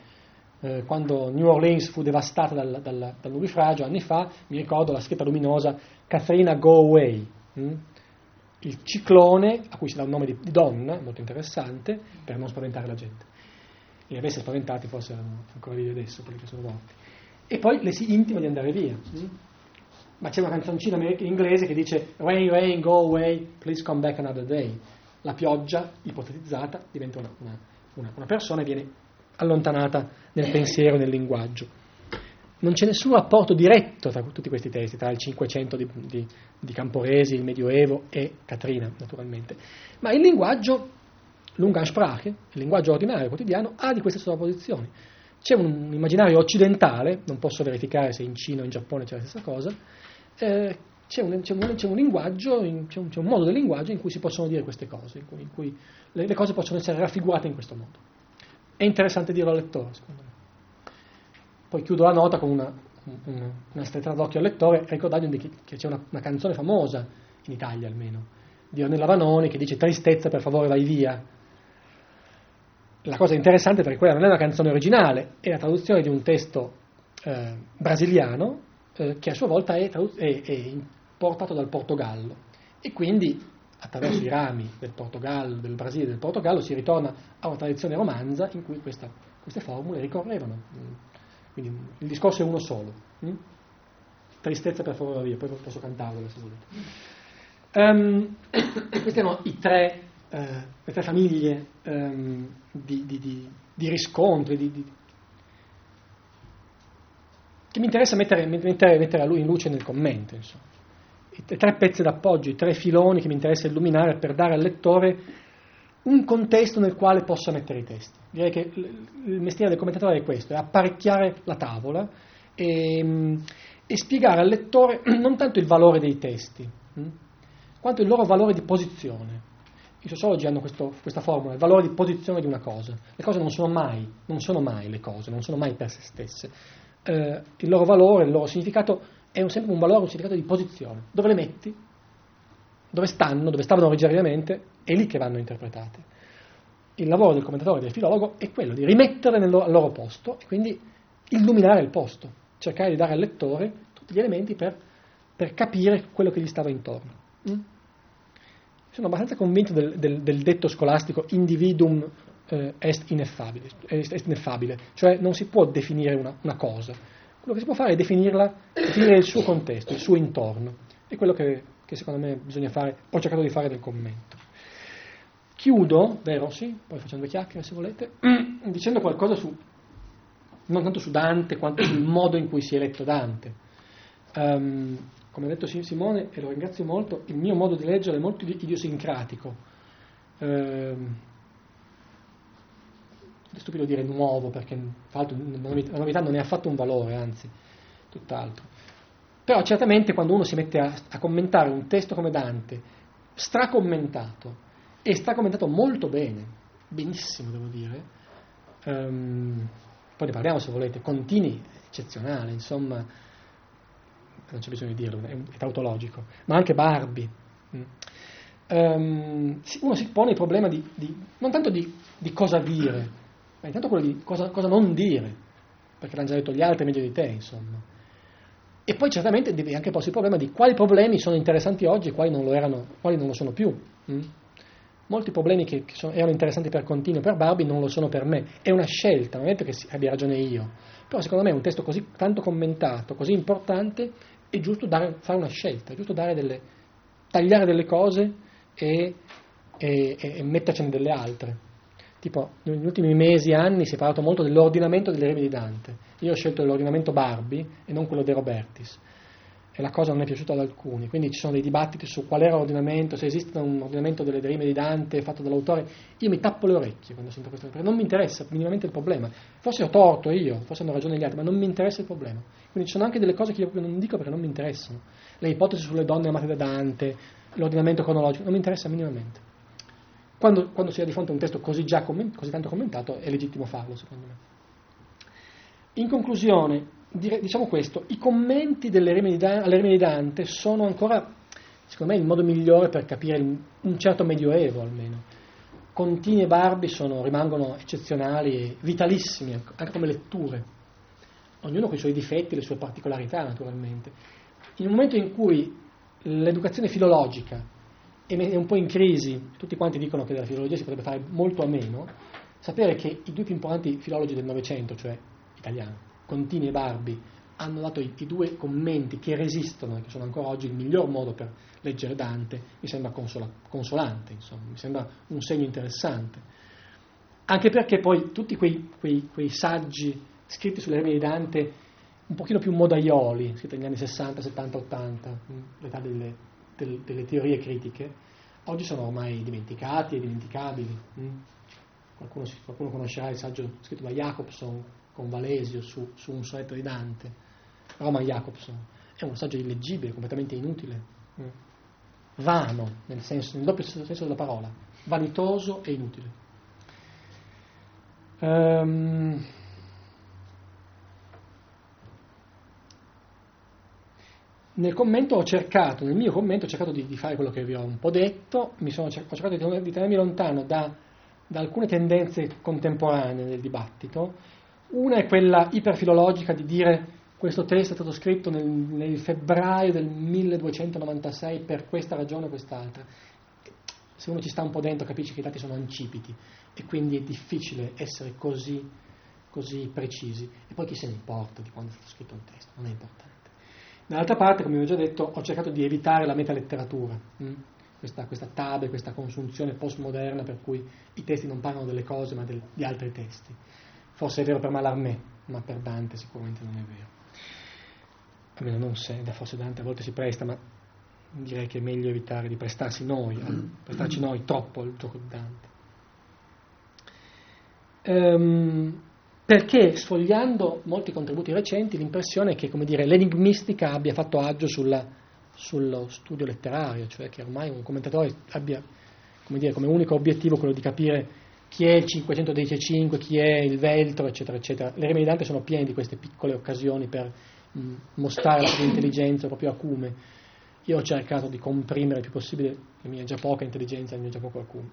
Eh, quando New Orleans fu devastata dal, dal, dal, nubifragio anni fa, mi ricordo la scritta luminosa Katharina Go Away, hm? Il ciclone, a cui si dà un nome di, donna, molto interessante, per non spaventare la gente. Li avesse spaventati forse erano ancora vivi adesso, quelli che sono morti. E poi le si intima di andare via. Ma c'è una canzoncina inglese che dice Rain, rain, go away, please come back another day. La pioggia, ipotetizzata, diventa una, una, una, persona e viene allontanata nel pensiero nel linguaggio. Non c'è nessun rapporto diretto tra tutti questi testi, tra il Cinquecento di, di, di Camporesi, il Medioevo e Catrina, naturalmente. Ma il linguaggio, l'Ungansprache, il linguaggio ordinario quotidiano, ha di queste sovrapposizioni. C'è un immaginario occidentale, non posso verificare se in Cina o in Giappone c'è la stessa cosa, eh, c'è, un, c'è, un, c'è, un, linguaggio, c'è un, c'è un, modo del linguaggio in cui si possono dire queste cose, in cui, in cui le, le, cose possono essere raffigurate in questo modo. È interessante dirlo al lettore, secondo me. Poi chiudo la nota con una, una, una stretta d'occhio al lettore, ricordando che, che c'è una, una, canzone famosa, in Italia almeno, di Ornella Vanoni, che dice tristezza per favore vai via. la cosa interessante perché quella non è una canzone originale, è la traduzione di un testo eh, brasiliano eh, che a sua volta è, tradu- è, è, importato dal Portogallo e quindi attraverso i rami del Portogallo, del Brasile e del Portogallo si ritorna a una tradizione romanza in cui questa, queste formule ricorrevano. Quindi il discorso è uno solo. Hm? Tristezza per favore via, poi posso cantarlo se volete. Um, questi erano tre, uh, le tre famiglie um, di, di, di, di, riscontri che mi interessa mettere, mettere, mettere in luce nel commento. Insomma. I tre pezzi d'appoggio, i tre filoni che mi interessa illuminare per dare al lettore un contesto nel quale possa mettere i testi. Direi che il mestiere del commentatore è questo, è apparecchiare la tavola e, e spiegare al lettore non tanto il valore dei testi, quanto il loro valore di posizione. I sociologi hanno questo, questa formula, il valore di posizione di una cosa. Le cose non sono mai, non sono mai le cose, non sono mai per se stesse. Eh, il loro valore, il loro significato è un, sempre un valore, un significato di posizione. Dove le metti, dove stanno, dove stavano originariamente, è lì che vanno interpretate. Il lavoro del commentatore e del filologo è quello di rimetterle nel loro, al loro posto e quindi illuminare il posto, cercare di dare al lettore tutti gli elementi per, per capire quello che gli stava intorno. Mm? Sono abbastanza convinto del, del, del detto scolastico individuum eh, est, ineffabile, est, ineffabile, cioè non si può definire una, una, cosa, quello che si può fare è definirla, definire il suo contesto, il suo intorno, è quello che, che secondo me bisogna fare, ho cercato di fare nel commento. Chiudo, vero? Sì, poi facciamo due chiacchiere se volete, dicendo qualcosa su, non tanto su Dante quanto sul modo in cui si è letto Dante. Um, come ha detto Simone, e lo ringrazio molto, il mio modo di leggere è molto idiosincratico. Eh, è stupido dire nuovo, perché la novità non è affatto un valore, anzi, tutt'altro. Però certamente quando uno si mette a, a commentare un testo come Dante, stracommentato, e stracommentato molto bene, benissimo devo dire, um, poi ne parliamo se volete, Contini, eccezionale, insomma, non c'è bisogno di dirlo, è, è tautologico, ma anche Barbi. Um, uno si pone il problema di, di non tanto di, di, cosa dire, ma intanto quello di cosa, cosa, non dire, perché l'hanno già detto gli altri meglio di te, insomma. E poi certamente devi anche porsi il problema di quali problemi sono interessanti oggi e quali non lo, erano, quali non lo sono più. Mm? Molti problemi che, che sono, erano interessanti per Continuo e per Barbi non lo sono per me. È una scelta, non è che abbia ragione io. Però secondo me un testo così tanto commentato, così importante, è giusto dare, fare una scelta, è giusto delle, tagliare delle cose e, e, e mettercene delle altre. Tipo, negli ultimi mesi, anni si è parlato molto dell'ordinamento delle rime di Dante. Io ho scelto l'ordinamento Barbi e non quello De Robertis. E la cosa non è piaciuta ad alcuni. Quindi ci sono dei dibattiti su qual era l'ordinamento, se esiste un ordinamento delle rime di Dante fatto dall'autore. Io mi tappo le orecchie quando sento questo, perché non mi interessa minimamente il problema. Forse ho torto io, forse hanno ragione gli altri, ma non mi interessa il problema. Quindi ci sono anche delle cose che io proprio non dico perché non mi interessano. Le ipotesi sulle donne amate da Dante, l'ordinamento cronologico, non mi interessa minimamente. Quando, quando si è di fronte a un testo così, già comment, così tanto commentato è legittimo farlo, secondo me. In conclusione, diciamo questo, i commenti alle rime di Dante sono ancora, secondo me, il modo migliore per capire un certo medioevo almeno. Contini e Barbi sono, rimangono eccezionali e vitalissimi, anche come letture ognuno con i suoi difetti le sue particolarità naturalmente. In un momento in cui l'educazione filologica è un po' in crisi, tutti quanti dicono che della filologia si potrebbe fare molto a meno, sapere che i due più importanti filologi del Novecento, cioè italiani, Contini e Barbi, hanno dato i, i, due commenti che resistono e che sono ancora oggi il miglior modo per leggere Dante, mi sembra consola, consolante, insomma, mi sembra un segno interessante. Anche perché poi tutti quei, quei, quei saggi scritti sulle rime di Dante un pochino più modaioli, scritti negli anni 60, 70, 80, l'età delle, delle, delle teorie critiche, oggi sono ormai dimenticati e dimenticabili. Mm. Qualcuno, qualcuno, conoscerà il saggio scritto da Jacobson con Valesio su, su un sonetto di Dante, Roman Jacobson. È un saggio illeggibile, completamente inutile, mm. vano, nel, senso, nel doppio senso della parola, vanitoso e inutile. Um, nel commento ho cercato, nel mio commento ho cercato di, di fare quello che vi ho un po' detto, sono, ho cercato di, di, tenermi lontano da da alcune tendenze contemporanee del dibattito. Una è quella iperfilologica di dire questo testo è stato scritto nel, nel febbraio del 1296 per questa ragione o quest'altra. Se uno ci sta un po' dentro capisce che i dati sono ancipiti e quindi è difficile essere così, così precisi. E poi chi se ne importa di quando è stato scritto un testo, non è importante. Dall'altra parte, come vi ho già detto, ho cercato di evitare la metaletteratura, mh? Hm? Questa, questa tabe, questa consunzione postmoderna per cui i testi non parlano delle cose ma del, di altri testi. Forse è vero per Mallarmé, ma per Dante sicuramente non è vero. Almeno non se, forse Dante a volte si presta, ma direi che è meglio evitare di prestarsi noi, prestarci noi troppo al gioco di Dante. Ehm, perché sfogliando molti contributi recenti l'impressione è che dire, l'enigmistica abbia fatto agio sulla, sullo studio letterario, cioè che ormai un commentatore abbia come, dire, come unico obiettivo quello di capire chi è il 515, chi è il Veltro, eccetera, eccetera. Le rime di Dante sono piene di queste piccole occasioni per mh, mostrare la propria intelligenza, il proprio acume. Io ho cercato di comprimere il più possibile la mia già poca intelligenza il mio già poco acume.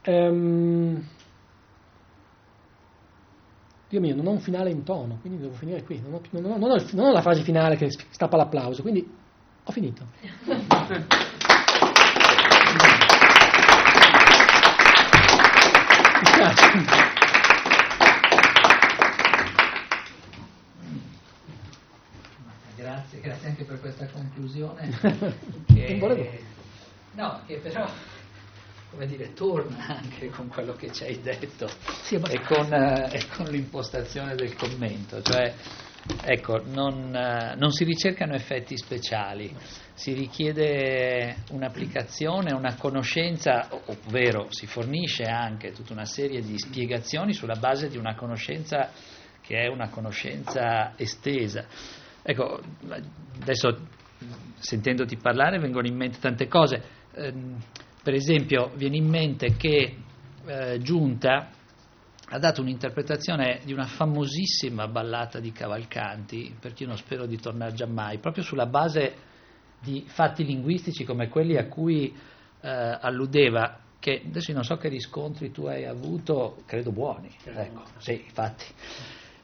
Ehm, Dio mio, non ho un finale in tono, quindi devo finire qui. Non ho, non ho, non ho, non ho la frase finale che stappa l'applauso, quindi ho finito. Grazie, grazie anche per questa conclusione. che, no, che però come dire, torna anche con quello che ci hai detto sì, e, con, eh, e, con, l'impostazione del commento. Cioè, ecco, non, eh, non, si ricercano effetti speciali, si richiede un'applicazione, una conoscenza, ovvero si fornisce anche tutta una serie di spiegazioni sulla base di una conoscenza che è una conoscenza estesa. Ecco, adesso sentendoti parlare vengono in mente tante cose. Eh, per esempio, viene in mente che eh, Giunta ha dato un'interpretazione di una famosissima ballata di Cavalcanti, perché io non spero di tornare giammai, proprio sulla base di fatti linguistici come quelli a cui eh, alludeva, che adesso non so che riscontri tu hai avuto, credo buoni, ecco, sì, infatti,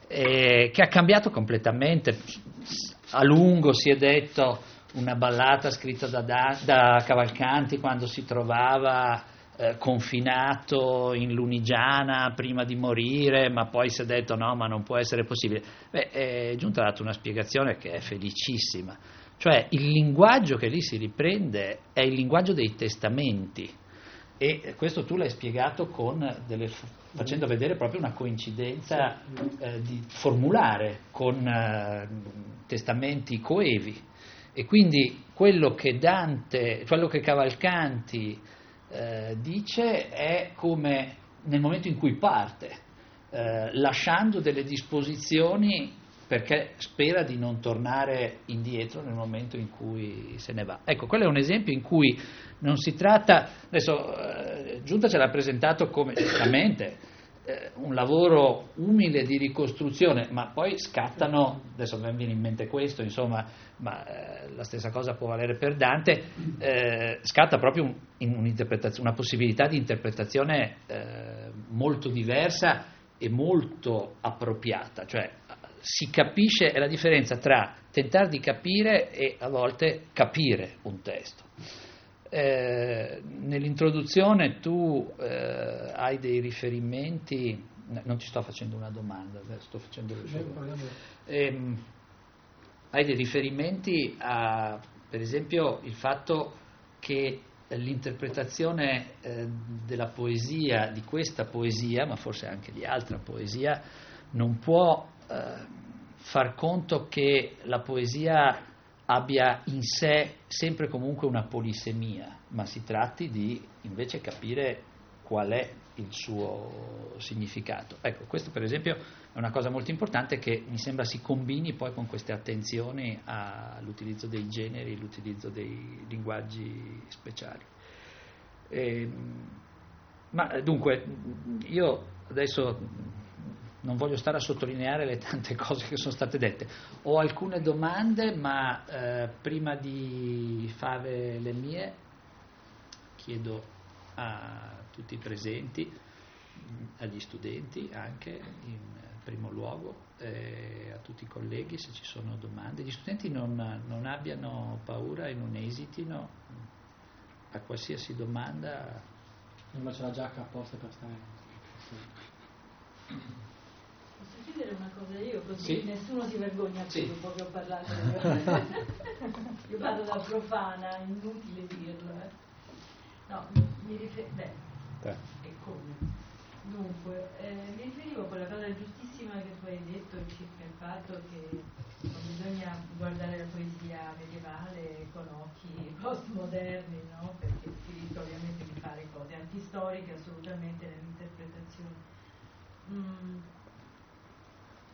eh, che ha cambiato completamente, a lungo si è detto una ballata scritta da, da, da Cavalcanti quando si trovava eh, confinato in Lunigiana prima di morire, ma poi si è detto no, ma non può essere possibile. Beh, è giunta data una spiegazione che è felicissima. Cioè il linguaggio che lì si riprende è il linguaggio dei testamenti e questo tu l'hai spiegato delle, facendo vedere proprio una coincidenza eh, di formulare con eh, testamenti coevi. E quindi quello che Dante, quello che Cavalcanti eh, dice è come nel momento in cui parte, eh, lasciando delle disposizioni perché spera di non tornare indietro nel momento in cui se ne va. Ecco, quello è un esempio in cui non si tratta, adesso eh, Giunta ce l'ha presentato come, giustamente, eh, un lavoro umile di ricostruzione, ma poi scattano, adesso mi viene in mente questo, insomma, ma eh, la stessa cosa può valere per Dante, eh, scatta proprio un, una possibilità di interpretazione eh, molto diversa e molto appropriata, cioè si capisce, è la differenza tra tentare di capire e a volte capire un testo. Eh, nell'introduzione tu eh, hai dei riferimenti, non ti sto facendo una domanda, sto facendo eh, hai dei riferimenti a, per esempio, il fatto che l'interpretazione eh, della poesia, di questa poesia, ma forse anche di altra poesia, non può eh, far conto che la poesia abbia in sé sempre comunque una polisemia, ma si tratti di invece capire qual è il suo significato. Ecco, questo per esempio è una cosa molto importante che mi sembra si combini poi con queste attenzioni all'utilizzo dei generi, l'utilizzo dei linguaggi speciali. E, ehm, ma dunque, io adesso non voglio stare a sottolineare le tante cose che sono state dette. Ho alcune domande, ma eh, prima di fare le mie chiedo a tutti i presenti agli studenti anche in primo luogo, eh, a tutti i colleghi se ci sono domande. Gli studenti non, non abbiano paura e non esitino a qualsiasi domanda. Non c'è la giacca apposta per stare. Posso chiedere una cosa io così Sì. nessuno si vergogna più Sì. dopo che ho parlato io. io parlo da profana, inutile dirlo. eh. No, mi, mi rifer- beh, Te. e come? Dunque, eh, mi riferivo a quella cosa giustissima che tu hai detto circa il fatto che non bisogna guardare la poesia medievale con occhi postmoderni, no? Perché si rischia ovviamente di fare cose antistoriche assolutamente nell'interpretazione. Mm.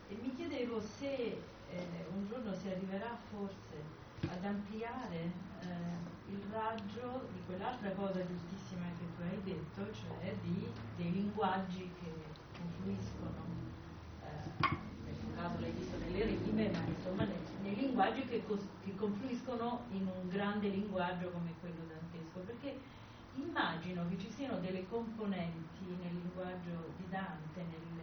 E mi chiedevo se eh, un giorno si arriverà forse ad ampliare eh, il raggio di quell'altra cosa giustissima che tu hai detto, cioè di, dei linguaggi che confluiscono, eh, nel tuo caso l'hai visto nelle rime, ma insomma nei, linguaggi che, cos- che confluiscono in un grande linguaggio come quello dantesco, perché immagino che ci siano delle componenti nel linguaggio di Dante nel-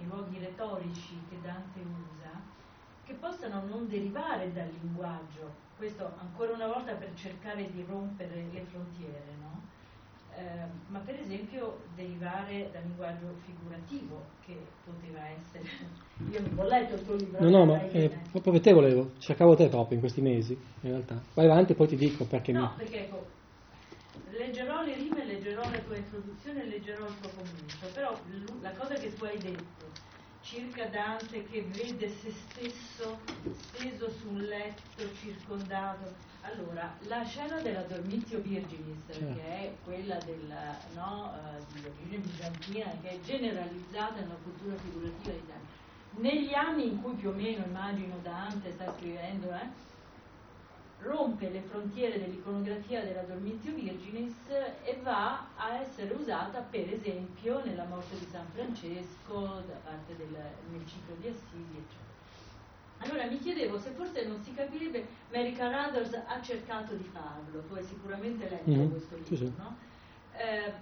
nei luoghi retorici che Dante usa che possano non derivare dal linguaggio, questo ancora una volta per cercare di rompere le frontiere, no? Eh, ma per esempio derivare dal linguaggio figurativo che poteva essere. Io non ho letto il tuo libro. No, no, ma dai, eh, proprio te volevo, cercavo te proprio in questi mesi, in realtà. Vai avanti e poi ti dico perché No, mi... perché ecco, leggerò le rime, leggerò la tua introduzione e leggerò il tuo commento, però la cosa che tu hai detto circa Dante che vede se stesso steso su un letto circondato. Allora, la scena della Dormitio Virginis, Certo. che è quella del, no, eh, di origine bizantina, che è generalizzata nella cultura figurativa di Dante, negli anni in cui più o meno immagino Dante sta scrivendo, eh, rompe le frontiere dell'iconografia della Dormitio Virginis e va a essere usata per esempio nella morte di San Francesco da parte del nel ciclo di Assisi eccetera. Allora mi chiedevo se forse non si capirebbe, Mary Carruthers ha cercato di farlo, tu hai sicuramente letto Mhm, questo sì, libro, sì. no? Eh,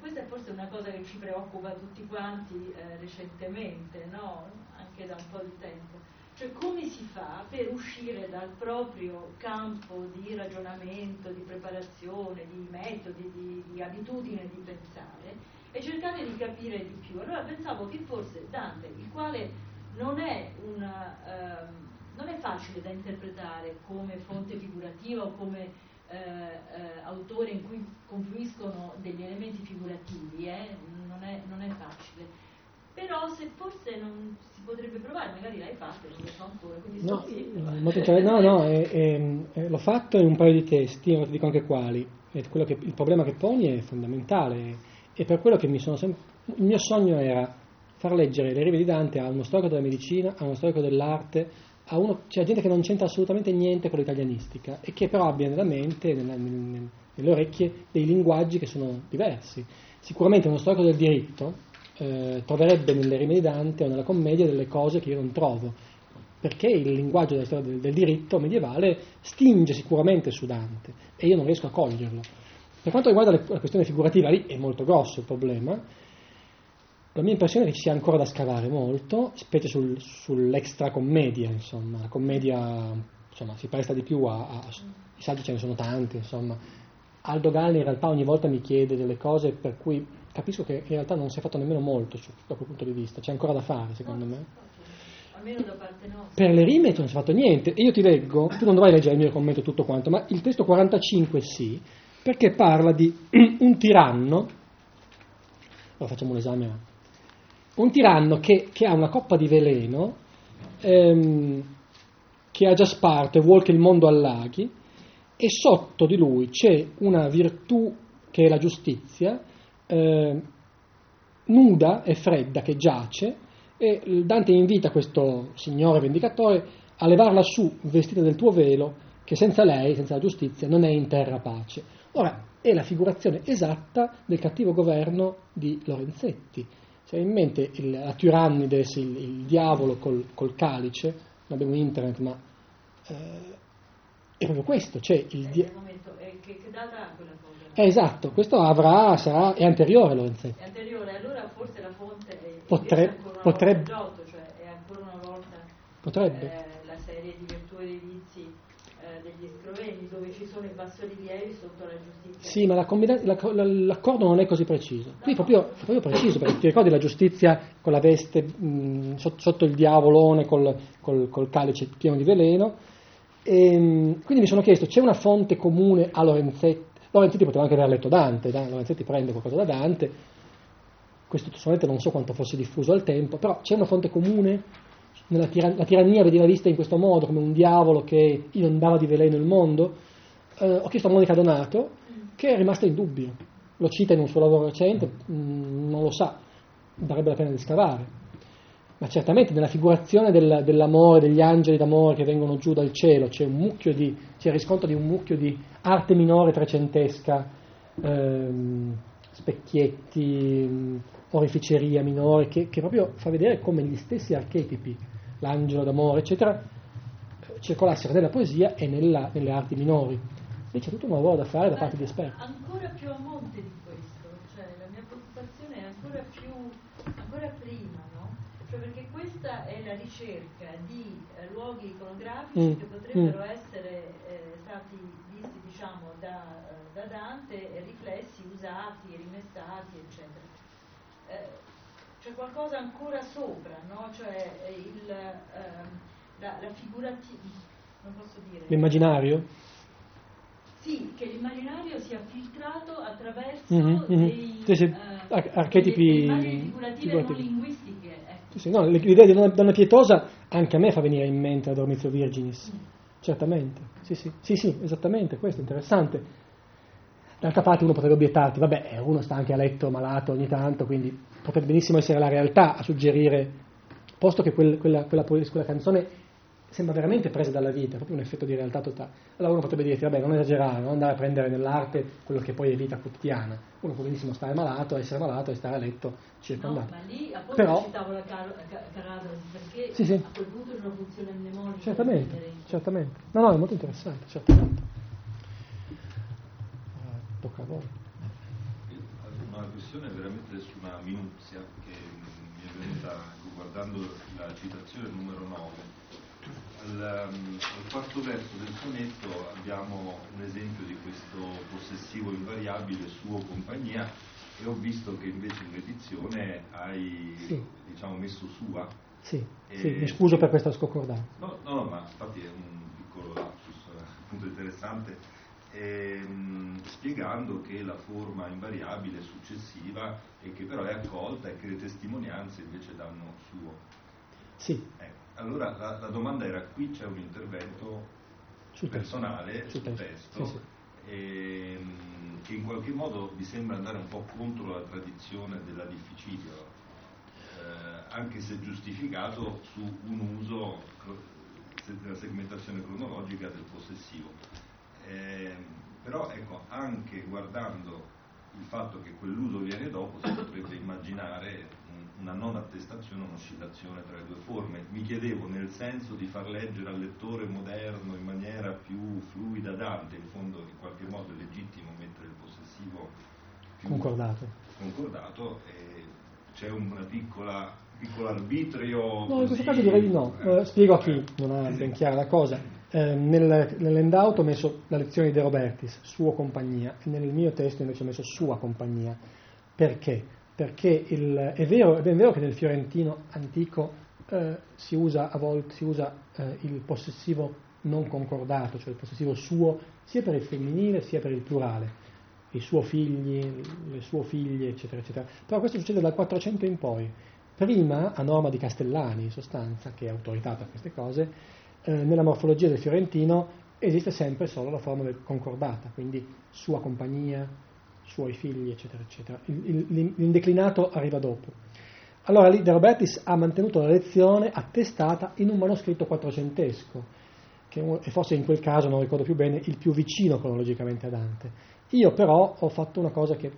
questa è forse una cosa che ci preoccupa tutti quanti eh, recentemente, no? anche da un po' di tempo. Cioè come si fa per uscire dal proprio campo di ragionamento, di preparazione, di metodi, di, di abitudine di pensare e cercare di capire di più. Allora pensavo che forse Dante, il quale non è, una, ehm, non è facile da interpretare come fonte figurativa o come eh, eh, autore in cui confluiscono degli elementi figurativi, eh, non, è, non è facile. Però se forse non si potrebbe provare, magari l'hai fatto, non lo so ancora, quindi No, sto no, no, eh, eh, eh, l'ho fatto in un paio di testi, ora ti dico anche quali. Quello che- il problema che poni è fondamentale e per quello che mi sono sempre... Il mio sogno era far leggere le rive di Dante a uno storico della medicina, a uno storico dell'arte, a uno, cioè gente che non c'entra assolutamente niente con l'italianistica e che però abbia nella mente, nella- nel- nel- nelle orecchie, dei linguaggi che sono diversi. Sicuramente uno storico del diritto eh, troverebbe nelle rime di Dante o nella commedia delle cose che io non trovo, perché il linguaggio della storia del, del diritto medievale stinge sicuramente su Dante e io non riesco a coglierlo. Per quanto riguarda le- la questione figurativa, lì è molto grosso il problema. La mia impressione è che ci sia ancora da scavare molto, specie sul, sull'extra commedia, insomma, la commedia insomma, si presta di più a, a- i saggi ce ne sono tanti, insomma. Aldo Galli in realtà ogni volta mi chiede delle cose per cui capisco che in realtà non si è fatto nemmeno molto su, da quel punto di vista, c'è ancora da fare secondo me. Almeno da parte nostra. Per le rime non si è fatto niente. E io ti leggo, tu non dovrai leggere il mio commento tutto quanto, ma il testo 45 sì, perché parla di un tiranno, allora facciamo un esame, un tiranno che, che ha una coppa di veleno, ehm, che ha già sparto e vuol che il mondo allaghi, e sotto di lui c'è una virtù che è la giustizia, eh, nuda e fredda che giace, e Dante invita questo signore vendicatore a levarla su vestita del tuo velo, che senza lei, senza la giustizia, non è in terra pace. Ora, è la figurazione esatta del cattivo governo di Lorenzetti. Se hai in mente il, la Tyrannides, il, il diavolo col, col calice, non abbiamo internet, ma eh, è proprio questo, cioè il dia- un momento, eh, che, che data ha quella? Eh, esatto, questo avrà, sarà, è anteriore Lorenzetti. È anteriore, allora forse la fonte è Potre- potrebbe- Giotto, cioè è ancora una volta Potrebbe. eh, la serie di virtù e dei vizi eh, degli scrovegni dove ci sono i bassorilievi sotto la giustizia. Sì, ma la combina- la- la- l'accordo non è così preciso. Qui è proprio, è proprio preciso, perché ti ricordi la giustizia con la veste mh, sotto, sotto il diavolone, col, col- col calice pieno di veleno. E, mh, quindi mi sono chiesto, c'è una fonte comune a Lorenzetti? Lorenzetti poteva anche aver letto Dante, da- Lorenzetti prende qualcosa da Dante, questo solamente non so quanto fosse diffuso al tempo, però c'è una fonte comune tiran- la tirannia veniva vista in questo modo, come un diavolo che inondava di veleno il mondo. Eh, ho chiesto a Monica Donato, che è rimasta in dubbio. Lo cita in un suo lavoro recente, mh, non lo sa, darebbe la pena di scavare. Ma certamente nella figurazione del- dell'amore, degli angeli d'amore che vengono giù dal cielo, c'è un mucchio di, c'è il riscontro di un mucchio di arte minore trecentesca, ehm, specchietti, mh, oreficeria minore, che, che proprio fa vedere come gli stessi archetipi, l'angelo d'amore, eccetera, eh, circolassero nella poesia e nella- nelle arti minori. Lì c'è tutto un lavoro da fare da parte di esperti. Ancora più a monte di questo, cioè la mia preoccupazione è ancora più, ancora prima, no? Cioè perché questa è la ricerca di eh, luoghi iconografici Mm, che potrebbero essere eh, stati visti, diciamo, da, da Dante, riflessi, usati, rimestati, eccetera. Eh, c'è qualcosa ancora sopra, no? Cioè eh, il, ehm, la, la figurativa, non posso dire. L'immaginario? Sì, che l'immaginario sia filtrato attraverso Mhm, mhm. dei, Sì, sì, eh, ar- archetipi delle immagini figurative figurativi. non linguistiche. Sì, no, l'idea di una donna pietosa anche a me fa venire in mente la Dormizio Virginis, certamente. Sì, sì, sì, sì, esattamente, questo è interessante. D'altra parte uno potrebbe obiettarti, vabbè, eh, uno sta anche a letto malato ogni tanto, quindi potrebbe benissimo essere la realtà a suggerire, posto che quel- quella, quella poesia- quella canzone sembra veramente presa dalla vita, è proprio un effetto di realtà totale. Allora uno potrebbe dirti, vabbè, non esagerare, non andare a prendere nell'arte quello che poi è vita quotidiana. Uno può benissimo stare malato, essere malato e stare a letto No, circondato. ma lì appunto Però- citavo la Car- Ca- Caradros perché Sì, sì. a quel punto c'è una funzione mnemonica. Certamente, certamente. No, no, è molto interessante, certamente. Ah, tocca a voi. Una questione veramente su una minuzia che mi è venuta guardando la citazione numero 9. Al, al quarto verso del sonetto abbiamo un esempio di questo possessivo invariabile suo compagnia e ho visto che invece in edizione hai Sì. diciamo, messo sua. Sì, Eh, sì, mi scuso per questa scoccordanza. No, no, no, ma infatti è un piccolo lapsus eh, appunto interessante, ehm, spiegando che la forma invariabile è successiva e che però è accolta e che le testimonianze invece danno suo. Sì, Ecco, allora la, la domanda era qui c'è un intervento sul personale Sul sul testo, testo. Sì, ehm, che in qualche modo mi sembra andare un po' contro la tradizione della difficidio, eh, anche se giustificato su un uso della segmentazione cronologica del possessivo. Ehm, però ecco, anche guardando il fatto che quell'uso viene dopo, si potrebbe immaginare una non attestazione, un'oscillazione tra le due forme. Mi chiedevo nel senso di far leggere al lettore moderno in maniera più fluida Dante, in fondo in qualche modo è legittimo mettere il possessivo più Concordato. concordato c'è una piccola piccolo arbitrio. No, in questo caso direi di no. Eh, spiego a chi Eh, non ha ben chiara la cosa. Eh, nel, nell'endout ho messo la lezione di De Robertis, suo compagnia, e nel mio testo invece ho messo sua compagnia. Perché? Perché il- è, vero, è ben vero che nel fiorentino antico eh, si usa a volte si usa, eh, il possessivo non concordato, cioè il possessivo suo, sia per il femminile sia per il plurale i suoi figli, le sue figlie, eccetera, eccetera. Però questo succede dal 400 in poi. Prima, a norma di Castellani, in sostanza, che è autorità per queste cose, eh, nella morfologia del fiorentino esiste sempre solo la forma concordata, quindi sua compagnia, suoi figli, eccetera, eccetera. L'indeclinato arriva dopo. Allora lì De Robertis ha mantenuto la lezione attestata in un manoscritto quattrocentesco, che è forse in quel caso, non ricordo più bene, il più vicino cronologicamente a Dante. Io però ho fatto una cosa che,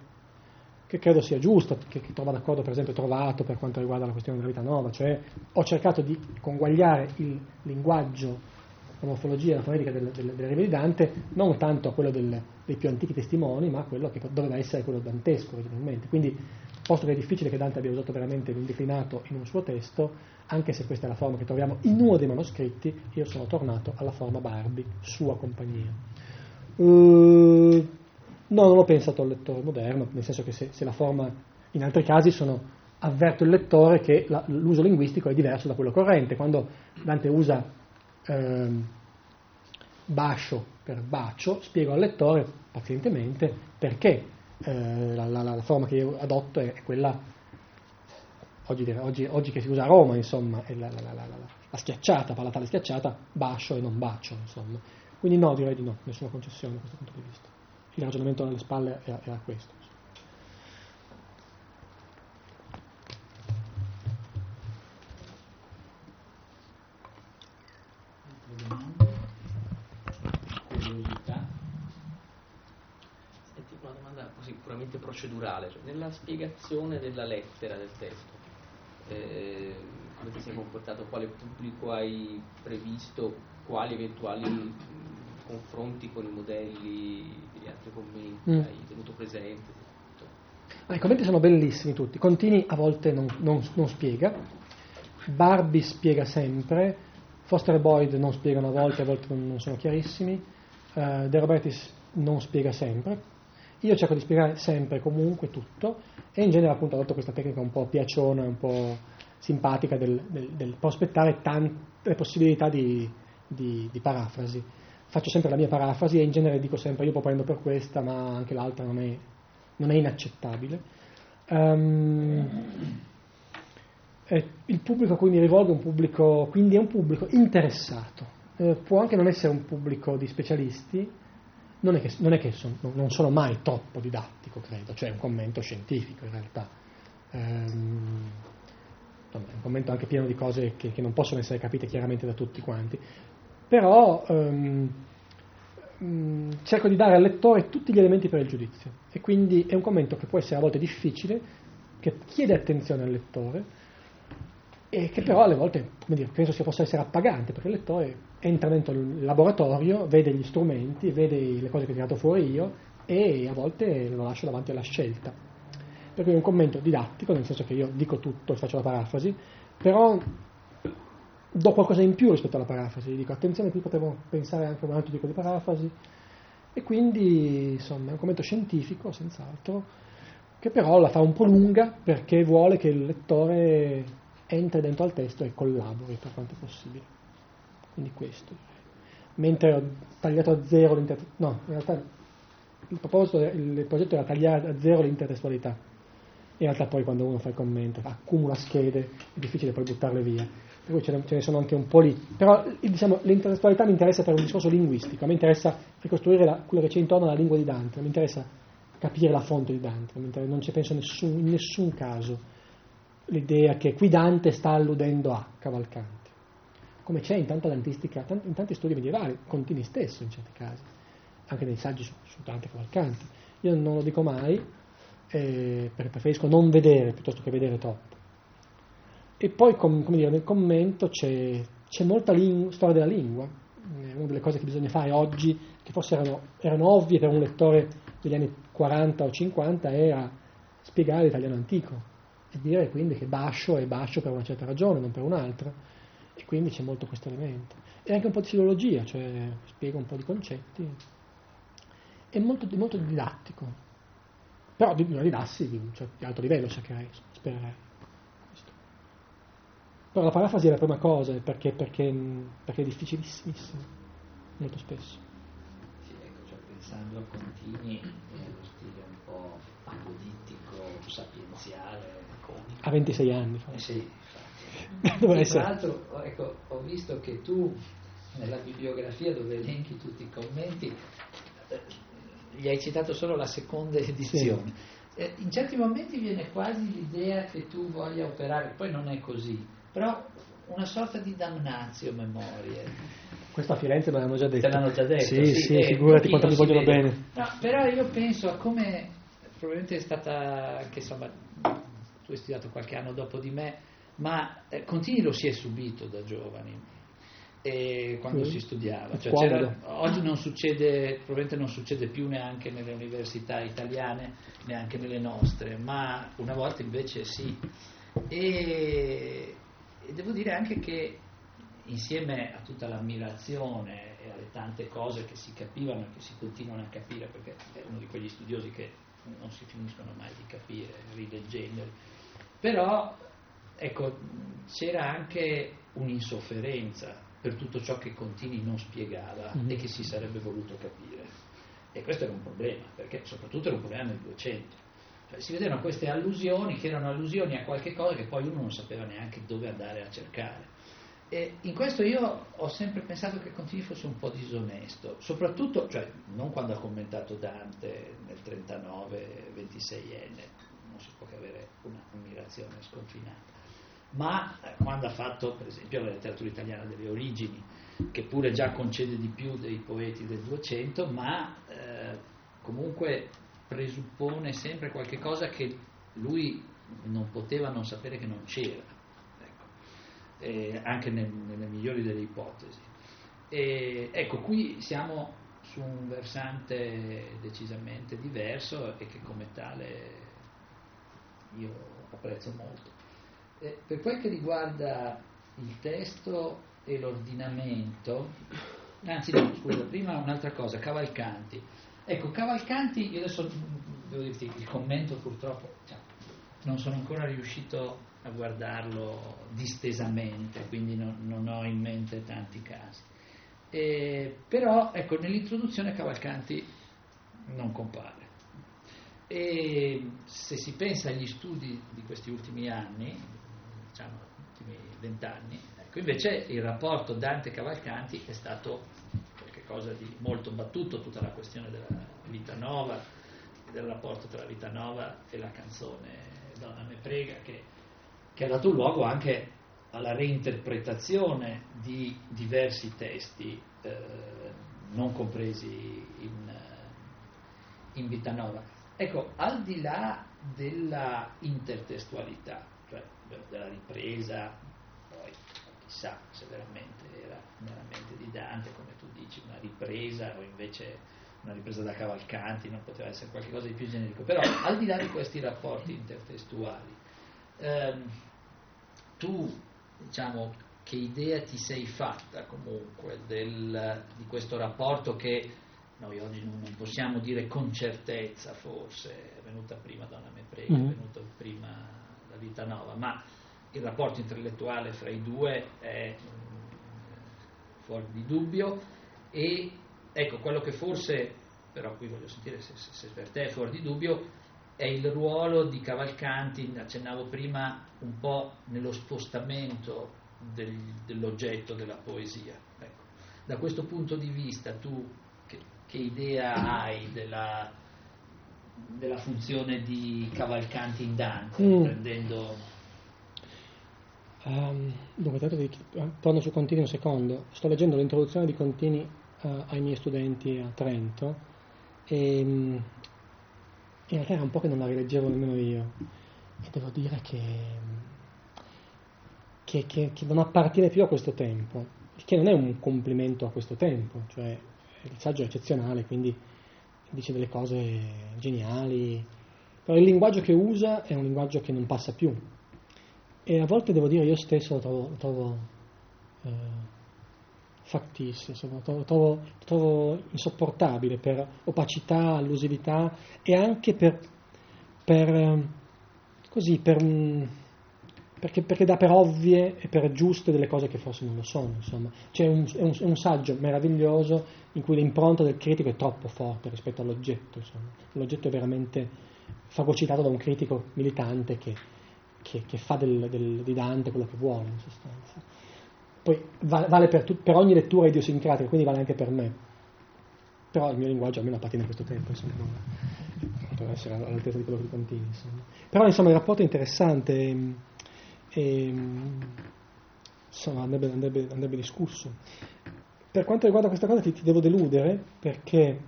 che credo sia giusta, che, che trova d'accordo per esempio trovato per quanto riguarda la questione della vita nuova, cioè ho cercato di conguagliare il linguaggio, la morfologia, la fonetica delle, delle, delle rive di Dante, non tanto a quello del, dei più antichi testimoni, ma quello che doveva essere quello dantesco originalmente. Quindi, posto che è difficile che Dante abbia usato veramente un in un suo testo, anche se questa è la forma che troviamo in uno dei manoscritti, io sono tornato alla forma Barbi, sua compagnia. Uh, no, non ho pensato al lettore moderno, nel senso che se, se la forma, in altri casi sono avverto il lettore che la, l'uso linguistico è diverso da quello corrente. Quando Dante usa eh, bascio per bacio, spiego al lettore pazientemente perché eh, la, la, la, forma che io adotto è, è quella, oggi, oggi, oggi, che si usa a Roma, insomma, è la, la, schiacciata, palatale schiacciata, bascio e non bacio, insomma. Quindi no, direi di no, nessuna concessione da questo punto di vista. Il ragionamento alle spalle era, era questo. Procedurale, cioè nella spiegazione della lettera del testo, eh, come ti sei comportato, quale pubblico hai previsto, quali eventuali confronti con i modelli degli altri commenti mm. hai tenuto presente? Ah, I commenti sono bellissimi tutti, Contini a volte non, non, non spiega, Barbie spiega sempre, Foster e Boyd non spiegano a volte, a volte non sono chiarissimi, uh, De Robertis non spiega sempre, io cerco di spiegare sempre, comunque, tutto e in genere appunto adotto questa tecnica un po' piaciona, un po' simpatica del, del, del prospettare tante possibilità di, di, di, parafrasi. Faccio sempre la mia parafrasi e in genere dico sempre io prendo per questa, ma anche l'altra non è, non è inaccettabile. Um, eh, il pubblico a cui mi rivolgo è un pubblico, quindi è un pubblico interessato. Eh, può anche non essere un pubblico di specialisti, non è che, non, è che son, non sono mai troppo didattico, credo, cioè è un commento scientifico in realtà. Ehm, è un commento anche pieno di cose che, che, non possono essere capite chiaramente da tutti quanti, però ehm, mm, cerco di dare al lettore tutti gli elementi per il giudizio e quindi è un commento che può essere a volte difficile, che chiede attenzione al lettore e che però alle volte dire, penso sia possa essere appagante perché il lettore entra dentro il laboratorio, vede gli strumenti, vede le cose che ho tirato fuori io e a volte lo lascio davanti alla scelta. Per cui è un commento didattico, nel senso che io dico tutto e faccio la parafrasi, però do qualcosa in più rispetto alla parafrasi, dico attenzione qui potevo pensare anche a un altro tipo di parafrasi e quindi insomma è un commento scientifico senz'altro che però la fa un po' lunga perché vuole che il lettore entri dentro al testo e collabori per quanto possibile. Quindi questo. Mentre ho tagliato a zero l'intertestualità, no, in realtà il proposito, il progetto era tagliare a zero l'intertestualità. In realtà poi quando uno fa il commento, accumula schede, è difficile poi buttarle via. Per cui ce ne, sono anche un po' lì. Però diciamo, l'intertestualità mi interessa per un discorso linguistico, me interessa ricostruire la, quello che c'è intorno alla lingua di Dante, mi interessa capire la fonte di Dante, non ci penso nessun, in nessun caso l'idea che qui Dante sta alludendo a Cavalcanti come c'è in tanta dantistica, in tanti studi medievali, Contini stesso in certi casi, anche nei saggi su, su Dante Cavalcanti. Io non lo dico mai, eh, perché preferisco non vedere piuttosto che vedere troppo. E poi, com, come dire, nel commento c'è, c'è molta ling- storia della lingua, eh, una delle cose che bisogna fare oggi, che forse erano, erano ovvie per un lettore degli anni 40 o 50, era spiegare l'italiano antico e dire quindi che Bascio è Bascio per una certa ragione, non per un'altra e quindi c'è molto questo elemento. E anche un po' di filologia, cioè spiego un po' di concetti. È molto, molto didattico, però di una didassi di certo, di alto livello cercherei, spererei. Questo. Però la parafrasi è la prima cosa, perché, perché, perché è difficilissimissimo, molto spesso. Sì, ecco, cioè, pensando a Contini, è lo stile un po' apodittico, sapienziale, comico. A 26 anni. Eh sì, tra l'altro ecco, ho visto che tu nella bibliografia dove elenchi tutti i commenti eh, gli hai citato solo la seconda edizione. Sì. Eh, in certi momenti viene quasi l'idea che tu voglia operare, poi non è così, però una sorta di damnazio memorie. Questo a Firenze me l'hanno già detto. Te l'hanno già detto? Sì, sì, sì figurati quanto mi vogliono bene. No, però io penso a come probabilmente è stata, che insomma, tu hai studiato qualche anno dopo di me, ma eh, Contini lo si è subito da giovani. e quando Sì. si studiava. Cioè, oggi non succede, probabilmente non succede più neanche nelle università italiane, neanche nelle nostre, ma una volta invece sì. E, e devo dire anche che insieme a tutta l'ammirazione e alle tante cose che si capivano e che si continuano a capire, perché è uno di quegli studiosi che non si finiscono mai di capire, rileggendoli, però ecco, c'era anche un'insofferenza per tutto ciò che Contini non spiegava Mhm. e che si sarebbe voluto capire. E questo era un problema, perché soprattutto era un problema nel 200. Cioè, si vedevano queste allusioni che erano allusioni a qualche cosa che poi uno non sapeva neanche dove andare a cercare. E in questo io ho sempre pensato che Contini fosse un po' disonesto, soprattutto, cioè, non quando ha commentato Dante nel 39, 26enne, non si può che avere un'ammirazione sconfinata, ma eh, quando ha fatto per esempio la letteratura italiana delle origini, che pure già concede di più dei poeti del 200, ma eh, comunque presuppone sempre qualche cosa che lui non poteva non sapere che non c'era. Eh, anche nel- nelle migliori delle ipotesi. E, ecco, qui siamo su un versante decisamente diverso e che come tale io apprezzo molto. Eh, per quel che riguarda il testo e l'ordinamento, anzi no, scusa, prima un'altra cosa, Cavalcanti. Ecco, Cavalcanti, io adesso devo dirti il commento purtroppo, cioè, non sono ancora riuscito a guardarlo distesamente, quindi non, non ho in mente tanti casi. Eh, però ecco, nell'introduzione Cavalcanti non compare. E se si pensa agli studi di questi ultimi anni, diciamo ultimi vent'anni, ecco, invece il rapporto Dante-Cavalcanti è stato qualcosa di molto battuto, tutta la questione della vita nova, del rapporto tra la vita nova e la canzone Donna me prega, che, che ha dato luogo anche alla reinterpretazione di diversi testi eh, non compresi in, eh, in vita nova. Ecco, al di là della intertestualità, cioè della ripresa, poi chissà se veramente era veramente di Dante, come tu dici, una ripresa o invece una ripresa da Cavalcanti, non poteva essere qualcosa di più generico, però al di là di questi rapporti intertestuali, ehm, tu diciamo che idea ti sei fatta comunque del, di questo rapporto che noi oggi non, possiamo dire con certezza forse, è venuta prima Donna Me Prega, Mhm. è venuta prima la Vita Nova, ma il rapporto intellettuale fra i due è mm, fuori di dubbio e ecco quello che forse, però qui voglio sentire se, se- se per te è fuori di dubbio, è il ruolo di Cavalcanti, accennavo prima, un po' nello spostamento del- dell'oggetto della poesia. Ecco. Da questo punto di vista tu che, che idea hai della, della funzione di Cavalcanti in Dante, Mm. prendendo... Ehm, dunque, tanto di- eh, torno su Contini un secondo. Sto leggendo l'introduzione di Contini eh, ai miei studenti a Trento e mm, in realtà era un po' che non la rileggevo nemmeno io. E devo dire che, che, che- che non appartiene più a questo tempo, il che non è un complimento a questo tempo, cioè il saggio è eccezionale, quindi dice delle cose geniali, però il linguaggio che usa è un linguaggio che non passa più. E a volte devo dire io stesso lo trovo, lo trovo eh, factice, insomma, lo trovo, trovo- insopportabile per opacità, allusività e anche per, per, eh, così, per, mm, perché, perché dà per ovvie e per giuste delle cose che forse non lo sono. Insomma. C'è un, è, un, è un saggio meraviglioso in cui l'impronta del critico è troppo forte rispetto all'oggetto. Insomma. L'oggetto è veramente fagocitato da un critico militante che, che- che fa del- del- di Dante quello che vuole in sostanza. Poi va- vale per, tut- per ogni lettura idiosincratica, quindi vale anche per me. Però il mio linguaggio almeno appartiene a questo tempo, insomma, poteva essere all'altezza di quello che continui. Insomma. Però insomma il rapporto è interessante e, e, insomma, andrebbe, andrebbe- andrebbe discusso. Per quanto riguarda questa cosa ti, ti devo deludere perché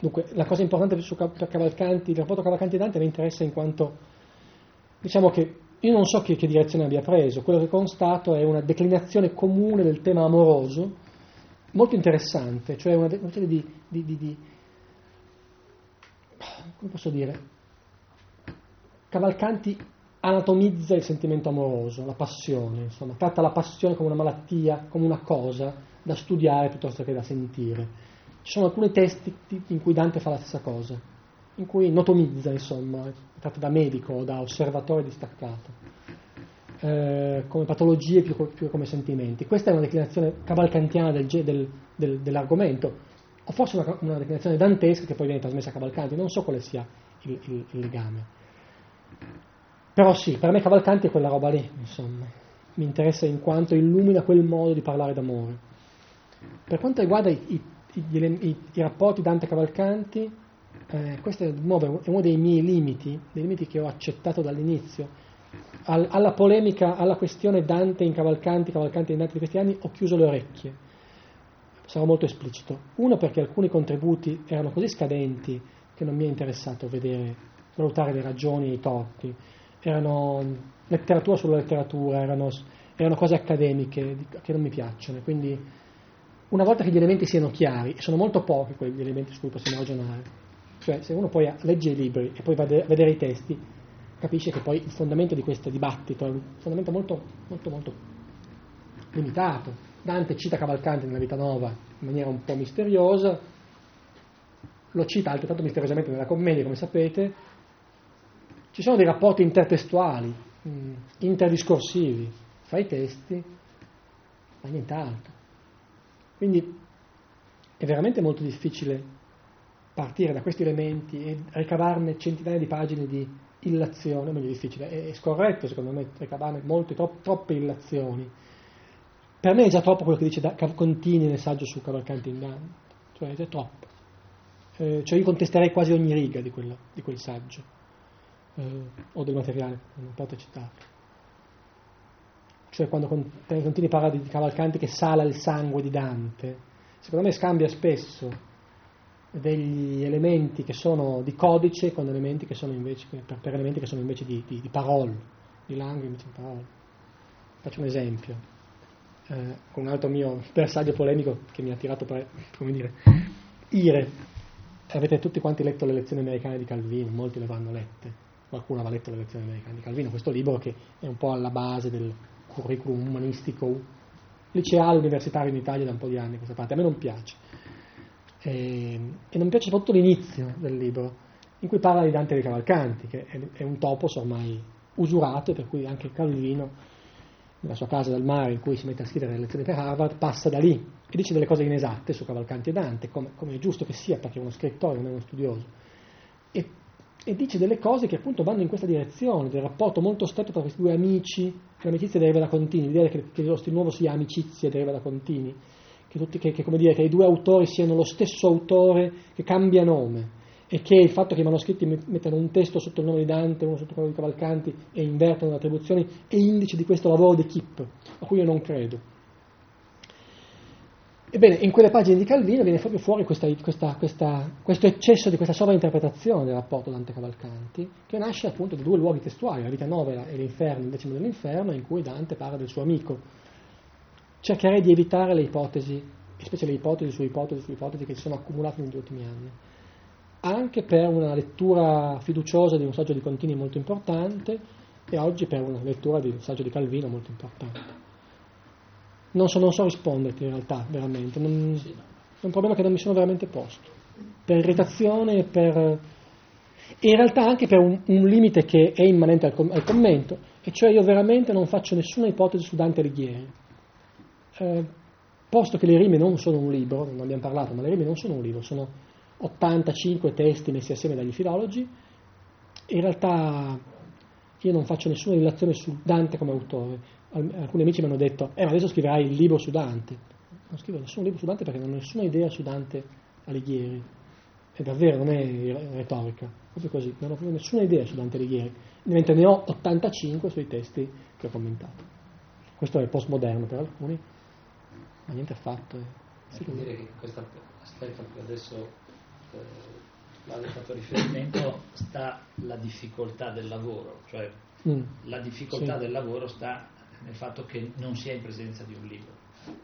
dunque, la cosa importante su, Ca- per Cavalcanti, il rapporto Cavalcanti e Dante mi interessa in quanto diciamo che io non so che, che, direzione abbia preso, quello che constato è una declinazione comune del tema amoroso, molto interessante, cioè una, una di, di, di, di, come posso dire, Cavalcanti anatomizza il sentimento amoroso, la passione, insomma, tratta la passione come una malattia, come una cosa da studiare piuttosto che da sentire. Ci sono alcuni testi in cui Dante fa la stessa cosa, in cui notomizza, insomma, tratta da medico da osservatore distaccato, eh, come patologie più, più, come sentimenti. Questa è una declinazione cavalcantiana del, del, del, dell'argomento, o forse una, una, declinazione dantesca che poi viene trasmessa a Cavalcanti, non so quale sia il, il, il legame. Però sì, per me Cavalcanti è quella roba lì, insomma. Mi interessa in quanto illumina quel modo di parlare d'amore. Per quanto riguarda i, i, i, i rapporti Dante-Cavalcanti, eh, questo è, nuovo, è uno dei miei limiti, dei limiti che ho accettato dall'inizio. Al, alla polemica, alla questione Dante in Cavalcanti, Cavalcanti in Dante di questi anni, ho chiuso le orecchie. Sarò molto esplicito. Uno perché alcuni contributi erano così scadenti che non mi è interessato vedere, valutare le ragioni e i torti erano letteratura sulla letteratura, erano, erano cose accademiche che non mi piacciono. Quindi una volta che gli elementi siano chiari, e sono molto pochi quegli elementi su cui possiamo ragionare, cioè se uno poi legge i libri e poi va a vedere i testi, capisce che poi il fondamento di questo dibattito è un fondamento molto, molto, molto limitato. Dante cita Cavalcanti nella Vita Nova in maniera un po' misteriosa, lo cita altrettanto misteriosamente nella commedia, come sapete, ci sono dei rapporti intertestuali, mm, interdiscorsivi fra i testi, ma nient'altro. Quindi è veramente molto difficile partire da questi elementi e ricavarne centinaia di pagine di illazione, meglio difficile, è, scorretto secondo me ricavarne molte, tro- troppe illazioni. Per me è già troppo quello che dice da, Contini nel saggio su Cavalcanti in Dante, cioè è già troppo. Eh, cioè io contesterei quasi ogni riga di, quello, di quel saggio eh, o del materiale, non potete citarlo. Cioè quando Contini parla di Cavalcanti che sala il sangue di Dante, secondo me scambia spesso degli elementi che sono di codice con elementi che sono invece, per, per elementi che sono invece di, di, di parole, di langue invece di parole. Faccio un esempio, eh, un altro mio bersaglio polemico che mi ha tirato per, come dire, ire. Avete tutti quanti letto le lezioni americane di Calvino, molti le vanno lette qualcuno aveva letto le lezioni americane di Calvino, questo libro che è un po' alla base del curriculum umanistico liceale universitario in Italia da un po' di anni questa parte, a me non piace. E, e non mi piace soprattutto l'inizio del libro, in cui parla di Dante dei Cavalcanti, che è, è un topos ormai usurato, per cui anche Calvino, nella sua casa del mare in cui si mette a scrivere le lezioni per Harvard, passa da lì e dice delle cose inesatte su Cavalcanti e Dante, come, come è giusto che sia, perché è uno scrittore, non è uno studioso. E e dice delle cose che appunto vanno in questa direzione, del rapporto molto stretto tra questi due amici, l'amicizia deriva da Contini, l'idea che, che lo nuovo sia amicizia deriva da Contini, che, tutti, che, che, dire, che, i due autori siano lo stesso autore che cambia nome e che il fatto che i manoscritti mettano un testo sotto il nome di Dante, uno sotto quello di Cavalcanti e invertono le attribuzioni è indice di questo lavoro d'equipe, a cui io non credo. Ebbene, in quelle pagine di Calvino viene proprio fuori questa, questa, questa, questo eccesso di questa sovrainterpretazione del rapporto Dante-Cavalcanti, che nasce appunto da due luoghi testuali, la vita nova e l'inferno, il decimo dell'inferno, in cui Dante parla del suo amico. Cercherei di evitare le ipotesi, specie le ipotesi su ipotesi su ipotesi che si sono accumulate negli ultimi anni, anche per una lettura fiduciosa di un saggio di Contini molto importante e oggi per una lettura di un saggio di Calvino molto importante. Non so, non so risponderti in realtà, veramente. Non, è un problema che non mi sono veramente posto. Per irritazione e per... E in realtà anche per un, un limite che è immanente al, com- al, commento, e cioè io veramente non faccio nessuna ipotesi su Dante Alighieri. Eh, posto che le rime non sono un libro, non abbiamo parlato, ma le rime non sono un libro, sono 85 testi messi assieme dagli filologi, in realtà io non faccio nessuna relazione su Dante come autore, alcuni amici mi hanno detto, eh ma adesso scriverai il libro su Dante. Non scrivo nessun libro su Dante perché non ho nessuna idea su Dante Alighieri. E davvero non è retorica, proprio così, non ho proprio nessuna idea su Dante Alighieri, mentre ne ho 85 sui testi che ho commentato. Questo è postmoderno per alcuni, ma niente affatto. Eh. Sì, dire che questo aspetto che adesso eh, l'avete fatto riferimento sta la difficoltà del lavoro, cioè Mm. La difficoltà Sì. del lavoro sta nel fatto che non si è in presenza di un libro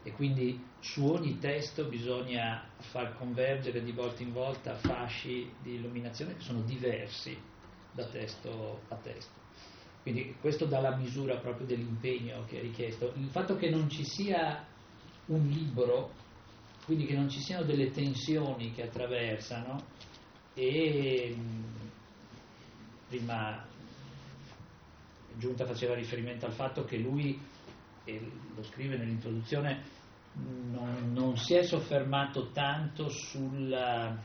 e quindi su ogni testo bisogna far convergere di volta in volta fasci di illuminazione che sono diversi da testo a testo. Quindi questo dà la misura proprio dell'impegno che è richiesto. Il fatto che non ci sia un libro, quindi che non ci siano delle tensioni che attraversano e mh, prima Giunta faceva riferimento al fatto che lui, e lo scrive nell'introduzione, non, non si è soffermato tanto sulla-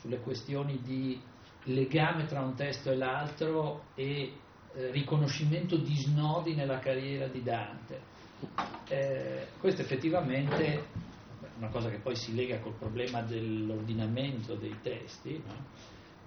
sulle questioni di legame tra un testo e l'altro e eh, riconoscimento di snodi nella carriera di Dante. Eh, questo effettivamente è una cosa che poi si lega col problema dell'ordinamento dei testi, no?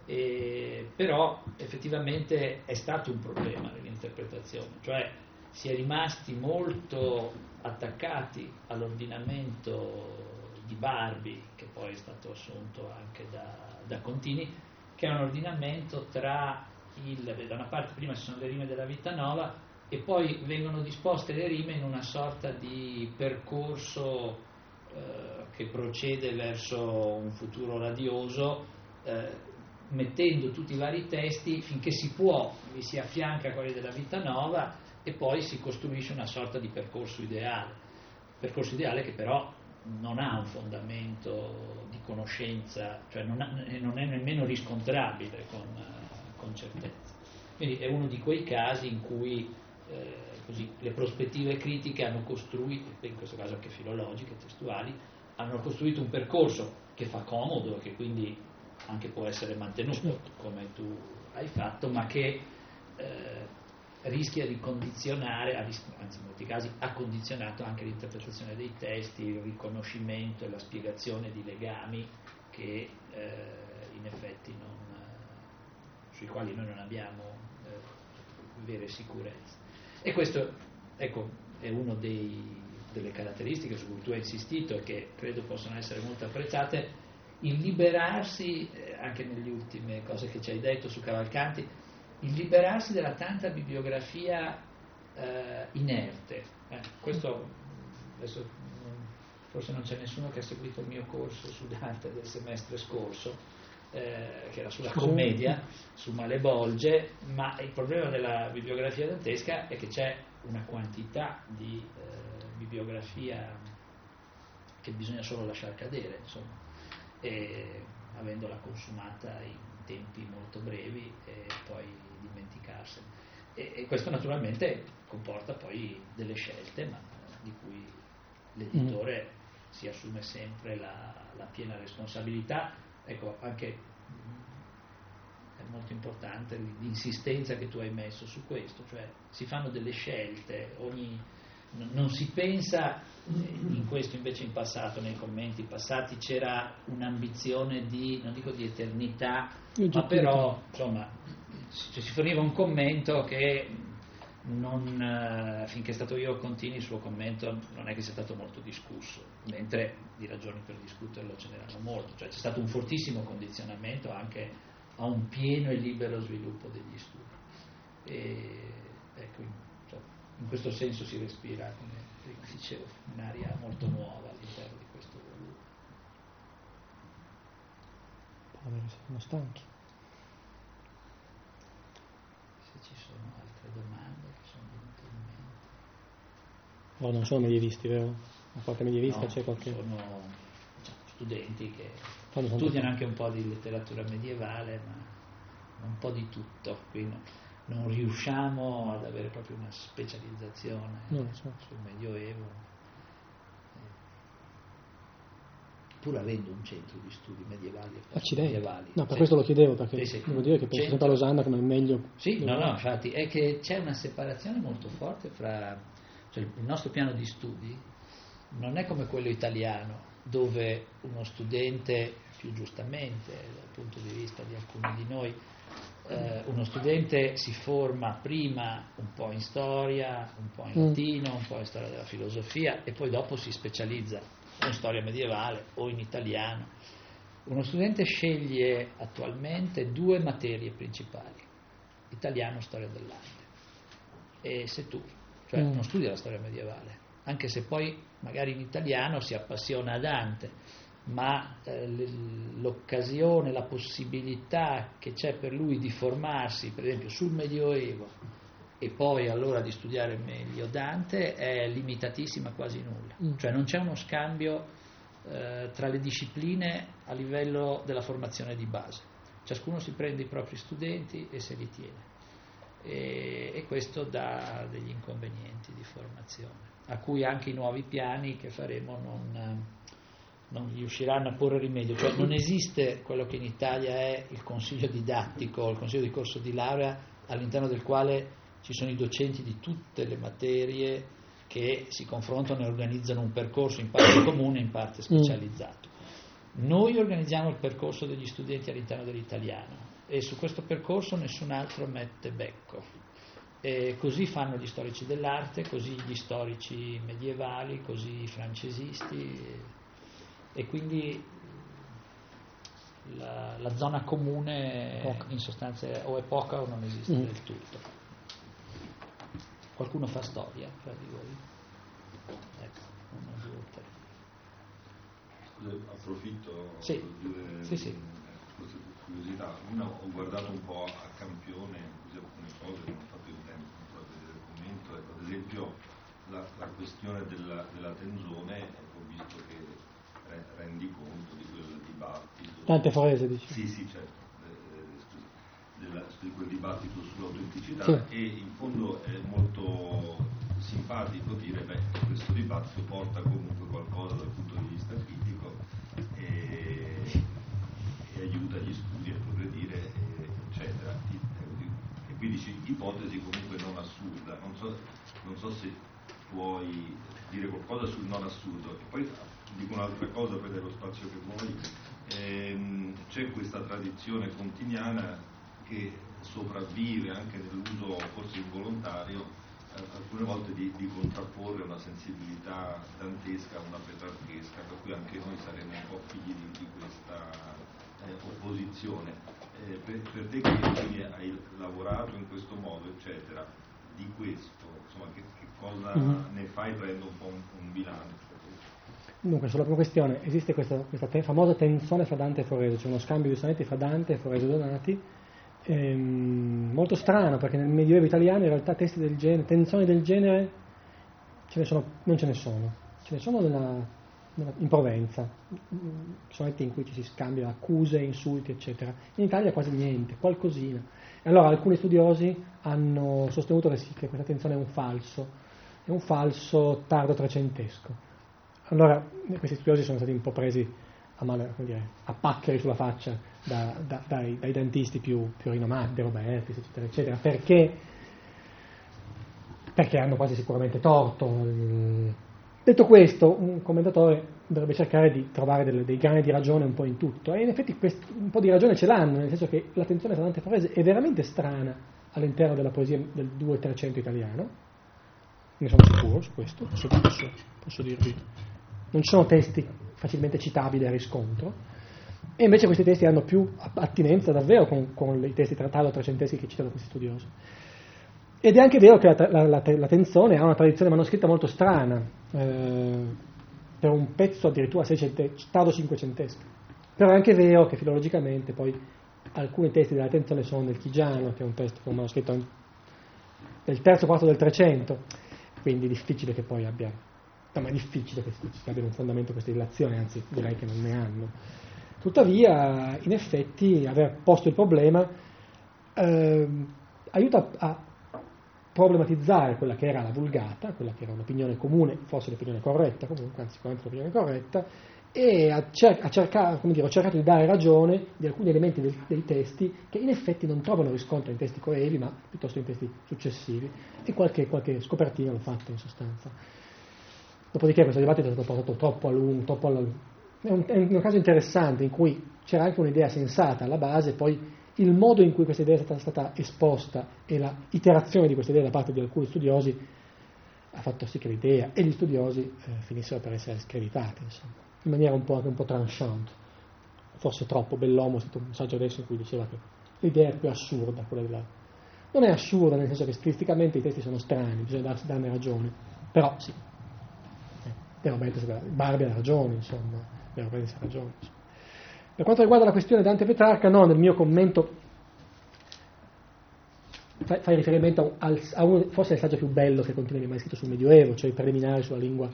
E- però effettivamente è stato un problema nell'interpretazione, cioè si è rimasti molto attaccati all'ordinamento di Barbi, che poi è stato assunto anche da, da Contini, che è un ordinamento tra il, da una parte prima ci sono le rime della vita nova e poi vengono disposte le rime in una sorta di percorso eh, che procede verso un futuro radioso, eh, mettendo tutti i vari testi finché si può, vi si affianca a quelli della vita nova e poi si costruisce una sorta di percorso ideale. Percorso ideale che però non ha un fondamento di conoscenza, cioè non, ha- non è nemmeno riscontrabile con, eh, con certezza. Quindi è uno di quei casi in cui eh, così, le prospettive critiche hanno costruito, in questo caso anche filologiche, testuali, hanno costruito un percorso che fa comodo, che quindi anche può essere mantenuto come tu hai fatto, ma che eh, rischia di condizionare, anzi in molti casi ha condizionato anche l'interpretazione dei testi, il riconoscimento e la spiegazione di legami che eh, in effetti non, sui quali noi non abbiamo eh, vere sicurezze. E questo ecco, è una delle caratteristiche su cui tu hai insistito e che credo possono essere molto apprezzate, il liberarsi, eh, anche nelle ultime cose che ci hai detto su Cavalcanti, il liberarsi dalla tanta bibliografia eh, inerte. Eh, questo adesso forse non c'è nessuno che ha seguito il mio corso su Dante del semestre scorso, eh, che era sulla commedia, su Malebolge, ma il problema della bibliografia dantesca è che c'è una quantità di eh, bibliografia che bisogna solo lasciar cadere, insomma, e avendola consumata in tempi molto brevi e poi dimenticarsene. E, e questo naturalmente comporta poi delle scelte, ma di cui l'editore si assume sempre la, la piena responsabilità. Ecco, anche è molto importante l'insistenza che tu hai messo su questo, cioè si fanno delle scelte, ogni, non si pensa, eh, in questo invece in passato, nei commenti passati, c'era un'ambizione di, non dico di eternità, ma però insomma si si forniva un commento che non, eh, finché è stato io Contini il suo commento non è che sia stato molto discusso, mentre di ragioni per discuterlo ce n'erano molte, cioè c'è stato un fortissimo condizionamento anche a un pieno e libero sviluppo degli studi. E, ecco, in, cioè, in questo senso si respira, come dicevo, un'aria molto nuova all'interno di questo volume. Poveri, siamo stanchi. Se ci sono altre domande che sono venute in mente. Ora non sono medievisti, vero? A parte medievista No, c'è qualche... Sono diciamo, studenti che tanto studiano anche un po' di letteratura medievale, ma un po' di tutto, quindi non riusciamo ad avere proprio una specializzazione No, so. sul Medioevo. Pur avendo un centro di studi medievali Accidenti. medievali. No, per Sì. questo lo chiedevo, perché Sì, sì. devo dire che penso Centro- sempre a Losanna come meglio. Sì, no, no, infatti è che c'è una separazione molto forte fra cioè, il nostro piano di studi non è come quello italiano, dove uno studente, più giustamente dal punto di vista di alcuni di noi, eh, uno studente si forma prima un po' in storia, un po' in Mm. latino, un po' in storia della filosofia e poi dopo si specializza o in storia medievale o in italiano. Uno studente sceglie attualmente due materie principali, italiano e storia dell'arte. e sei tu, cioè Mm. non studi la storia medievale, anche se poi magari in italiano si appassiona a Dante, ma eh, l'occasione, la possibilità che c'è per lui di formarsi, per esempio, sul Medioevo e poi allora di studiare meglio Dante è limitatissima, quasi nulla. Mm. Cioè non c'è uno scambio eh, tra le discipline a livello della formazione di base. Ciascuno si prende i propri studenti e se li tiene. E, e questo dà degli inconvenienti di formazione, a cui anche i nuovi piani che faremo non, non riusciranno a porre rimedio. Cioè non esiste quello che in Italia è il consiglio didattico, il consiglio di corso di laurea, all'interno del quale ci sono i docenti di tutte le materie che si confrontano e organizzano un percorso in parte comune e in parte specializzato. Noi organizziamo il percorso degli studenti all'interno dell'italiano e su questo percorso nessun altro mette becco. E così fanno gli storici dell'arte, così gli storici medievali, così i francesisti e, e quindi la, la zona comune Poca. in sostanza è- o è poca o non esiste Mm. del tutto. Qualcuno fa storia fra di voi? Ecco, uno, due, tre. Scusa, approfitto Sì. per dire Sì, sì. Eh, curiosità. Una ho guardato un po' a campione così alcune cose, non ho fatto il tempo a vedere il commento. Ecco, ad esempio la, la questione della, della tenzone, ecco, ho visto che re- rendi conto di quel dibattito. Dante Forese, dici? Sì, sì, certo. eh, scusa, della- di quel dibattito sull'autenticità Sì. e in fondo è molto simpatico dire beh questo dibattito porta comunque qualcosa dal punto di vista critico aiuta gli studi a progredire eccetera. E, e qui dici ipotesi comunque non assurda. Non so, non so se puoi dire qualcosa sul non assurdo. E poi dico un'altra cosa per lo spazio che vuoi. Ehm, c'è questa tradizione continiana che sopravvive anche nell'uso forse involontario eh, alcune volte di, di contrapporre una sensibilità dantesca a una petrarchesca, per cui anche noi saremo un po' opposizione. Eh, per, per te che hai lavorato in questo modo, eccetera, di questo, insomma, che, che cosa Mhm. ne fai prendo un po' un, un bilancio? Dunque, sulla prima questione, esiste questa, questa te- famosa tensione fra Dante e Forese, cioè uno scambio di sonetti fra Dante e Forese Donati, ehm, molto strano perché nel Medioevo italiano in realtà testi del genere, tensioni del genere, ce ne sono, non ce ne sono, ce ne sono nella- in Provenza, mm, sonetti in cui ci si scambiano accuse, insulti, eccetera. In Italia quasi niente, qualcosina. E allora alcuni studiosi hanno sostenuto che, sì, che questa tensione è un falso, è un falso tardo trecentesco. Allora questi studiosi sono stati un po' presi a, male, dire, a paccheri sulla faccia da- da- dai, dai dantisti più, più rinomati, De Robertis, eccetera, eccetera, perché, perché hanno quasi sicuramente torto. Detto questo, un commentatore dovrebbe cercare di trovare delle- dei grani di ragione un po' in tutto, e in effetti quest- un po' di ragione ce l'hanno, nel senso che l'attenzione tra Dante e è veramente strana all'interno della poesia del 2-300 italiano, ne sono sicuro su questo, posso, posso- posso dirvi. Non ci sono testi facilmente citabili a riscontro, e invece questi testi hanno più attinenza davvero con, con i testi tratado trecenteschi che citano questi studiosi. Ed è anche vero che la, la, la, la Tenzone ha una tradizione manoscritta molto strana, eh, per un pezzo addirittura tardo cinquecentesco. Però è anche vero che filologicamente poi alcuni testi della Tenzone sono nel Chigiano, che è un testo un manoscritto del terzo quarto del Trecento, quindi è difficile che poi abbia, no, è difficile che abbiano un fondamento queste relazioni, anzi direi che non ne hanno. Tuttavia, in effetti, aver posto il problema ehm, aiuta a problematizzare quella che era la vulgata, quella che era un'opinione comune, forse l'opinione corretta, comunque, anzi sicuramente l'opinione corretta, e ha, cer- ha cerca- come dire, cercato di dare ragione di alcuni elementi del- dei testi che in effetti non trovano riscontro in testi coevi, ma piuttosto in testi successivi, e qualche, qualche scopertina l'ho fatta in sostanza. Dopodiché questo dibattito è stato portato troppo a lungo, troppo alla- è, un, è un caso interessante in cui c'era anche un'idea sensata alla base, poi il modo in cui questa idea è stata, stata esposta e la iterazione di questa idea da parte di alcuni studiosi ha fatto sì che l'idea e gli studiosi eh, finissero per essere screditati, insomma, in maniera un po', anche un po' tranchant. Forse troppo, Bellomo è stato un saggio adesso in cui diceva che l'idea è più assurda, quella della, Non è assurda, nel senso che stilisticamente i testi sono strani, bisogna darsi, darne ragione, però sì. Eh, De Barbie ha ragione, insomma, De Robertis ha ragione. Insomma. Per quanto riguarda la questione Dante Petrarca, no, nel mio commento fai, fai riferimento a, a uno, forse il saggio più bello che contiene mai scritto sul Medioevo, cioè i preliminari sulla lingua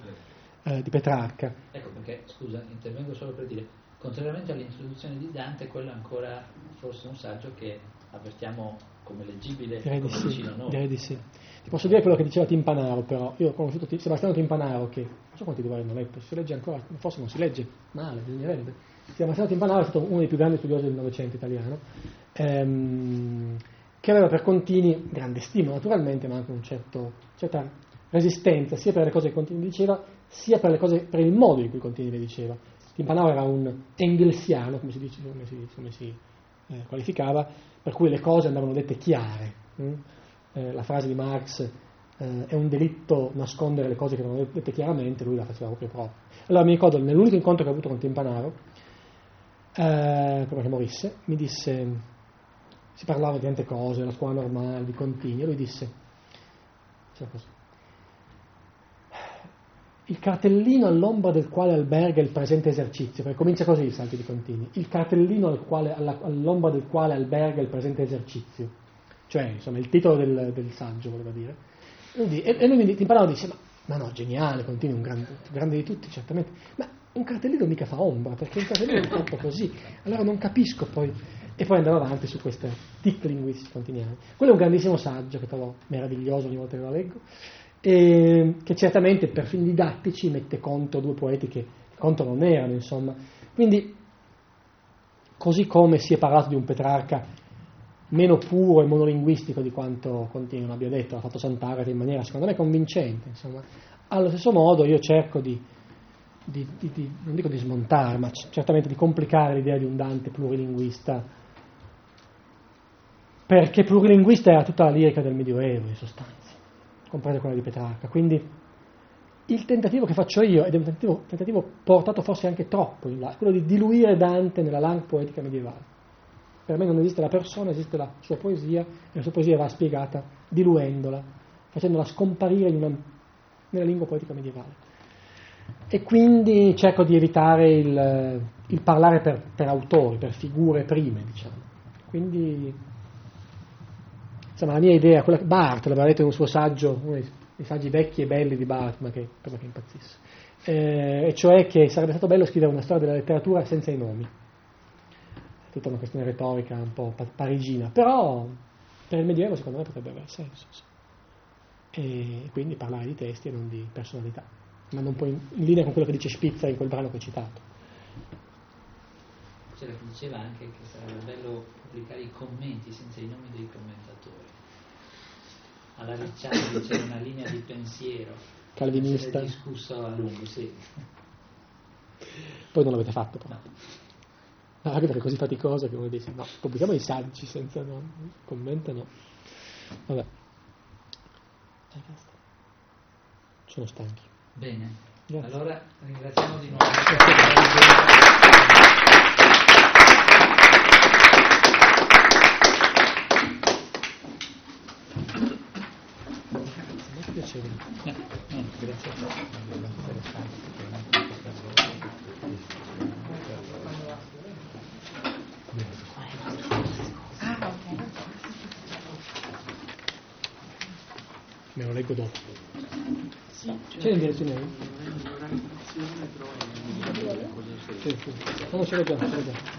eh, di Petrarca. Ecco perché, scusa, intervengo solo per dire, contrariamente all'introduzione di Dante, quello è ancora forse un saggio che avvertiamo come leggibile direi come di, vicino sì, a noi. direi di sì. Ti posso dire quello che diceva Timpanaro, però. Io ho conosciuto Sebastiano Timpanaro, che non so quanti di voi hanno letto, si legge ancora, forse non si legge male, bisognerebbe. Sebastiano Timpanaro è stato uno dei più grandi studiosi del Novecento italiano, ehm, che aveva per Contini grande stima naturalmente, ma anche una certa resistenza, sia per le cose che Contini diceva, sia per, cose, per il modo in cui Contini le diceva. Timpanaro era un engelsiano, come si, dice, come si, come si eh, qualificava, per cui le cose andavano dette chiare. Hm? La frase di Marx eh, è un delitto nascondere le cose che vanno dette chiaramente, lui la faceva proprio proprio. Allora mi ricordo, nell'unico incontro che ho avuto con Timpanaro, eh, che morisse, mi disse, si parlava di tante cose, della scuola normale, di continui, e lui disse, così, il cartellino all'ombra del quale alberga il presente esercizio, perché comincia così il salto di continui, il cartellino al quale, alla, all'ombra del quale alberga il presente esercizio, cioè insomma il titolo del, del saggio voleva dire, e, e lui mi imparava e dice, ma, ma, no, geniale, continui, un grande, grande di tutti, certamente, ma un cartellino mica fa ombra, perché un cartellino è fatto così, allora non capisco poi, e poi andavo avanti su queste tic linguistiche continuiane. Quello è un grandissimo saggio che trovo meraviglioso ogni volta che lo leggo, e che certamente per fini didattici mette contro due poeti che contro non erano, insomma. Quindi, così come si è parlato di un Petrarca meno puro e monolinguistico di quanto Contini non abbia detto, ha fatto Sant'Agata in maniera secondo me convincente, insomma. Allo stesso modo io cerco di, di, di, di, non dico di smontare, ma certamente di complicare l'idea di un Dante plurilinguista, perché plurilinguista era tutta la lirica del Medioevo in sostanza compresa quella di Petrarca. Quindi il tentativo che faccio io, ed è un tentativo, tentativo portato forse anche troppo in là, è quello di diluire Dante nella langue poetica medievale. Per me non esiste la persona, esiste la sua poesia, e la sua poesia va spiegata diluendola, facendola scomparire una, nella lingua poetica medievale. E quindi cerco di evitare il, il parlare per, per autori, per figure prime, diciamo. Quindi insomma la mia idea, quella che Barth l'aveva detto in un suo saggio, uno dei, saggi vecchi e belli di Barth, ma che me che impazzisse, eh, e cioè che sarebbe stato bello scrivere una storia della letteratura senza i nomi. È tutta una questione retorica un po' parigina, però per il Medioevo secondo me potrebbe avere senso. Sì. E quindi parlare di testi e non di personalità, ma non poi in, in linea con quello che dice Spizza in quel brano che ho citato. C'era chi diceva anche che sarebbe bello pubblicare i commenti senza i nomi dei commentatori alla Ricciardi c'è una linea di pensiero calvinista discusso a lungo, sì. Poi non l'avete fatto però. No. no anche perché è così faticoso che uno dice no, pubblichiamo i saggi senza no, commento no. Vabbè. Sono stanchi. Bene. Grazie. Allora ringraziamo di nuovo. Eh, eh, grazie Me lo leggo dopo. C'è l'indirizzo email? Sì, sì. No, ce l'ho già, ce l'ho già.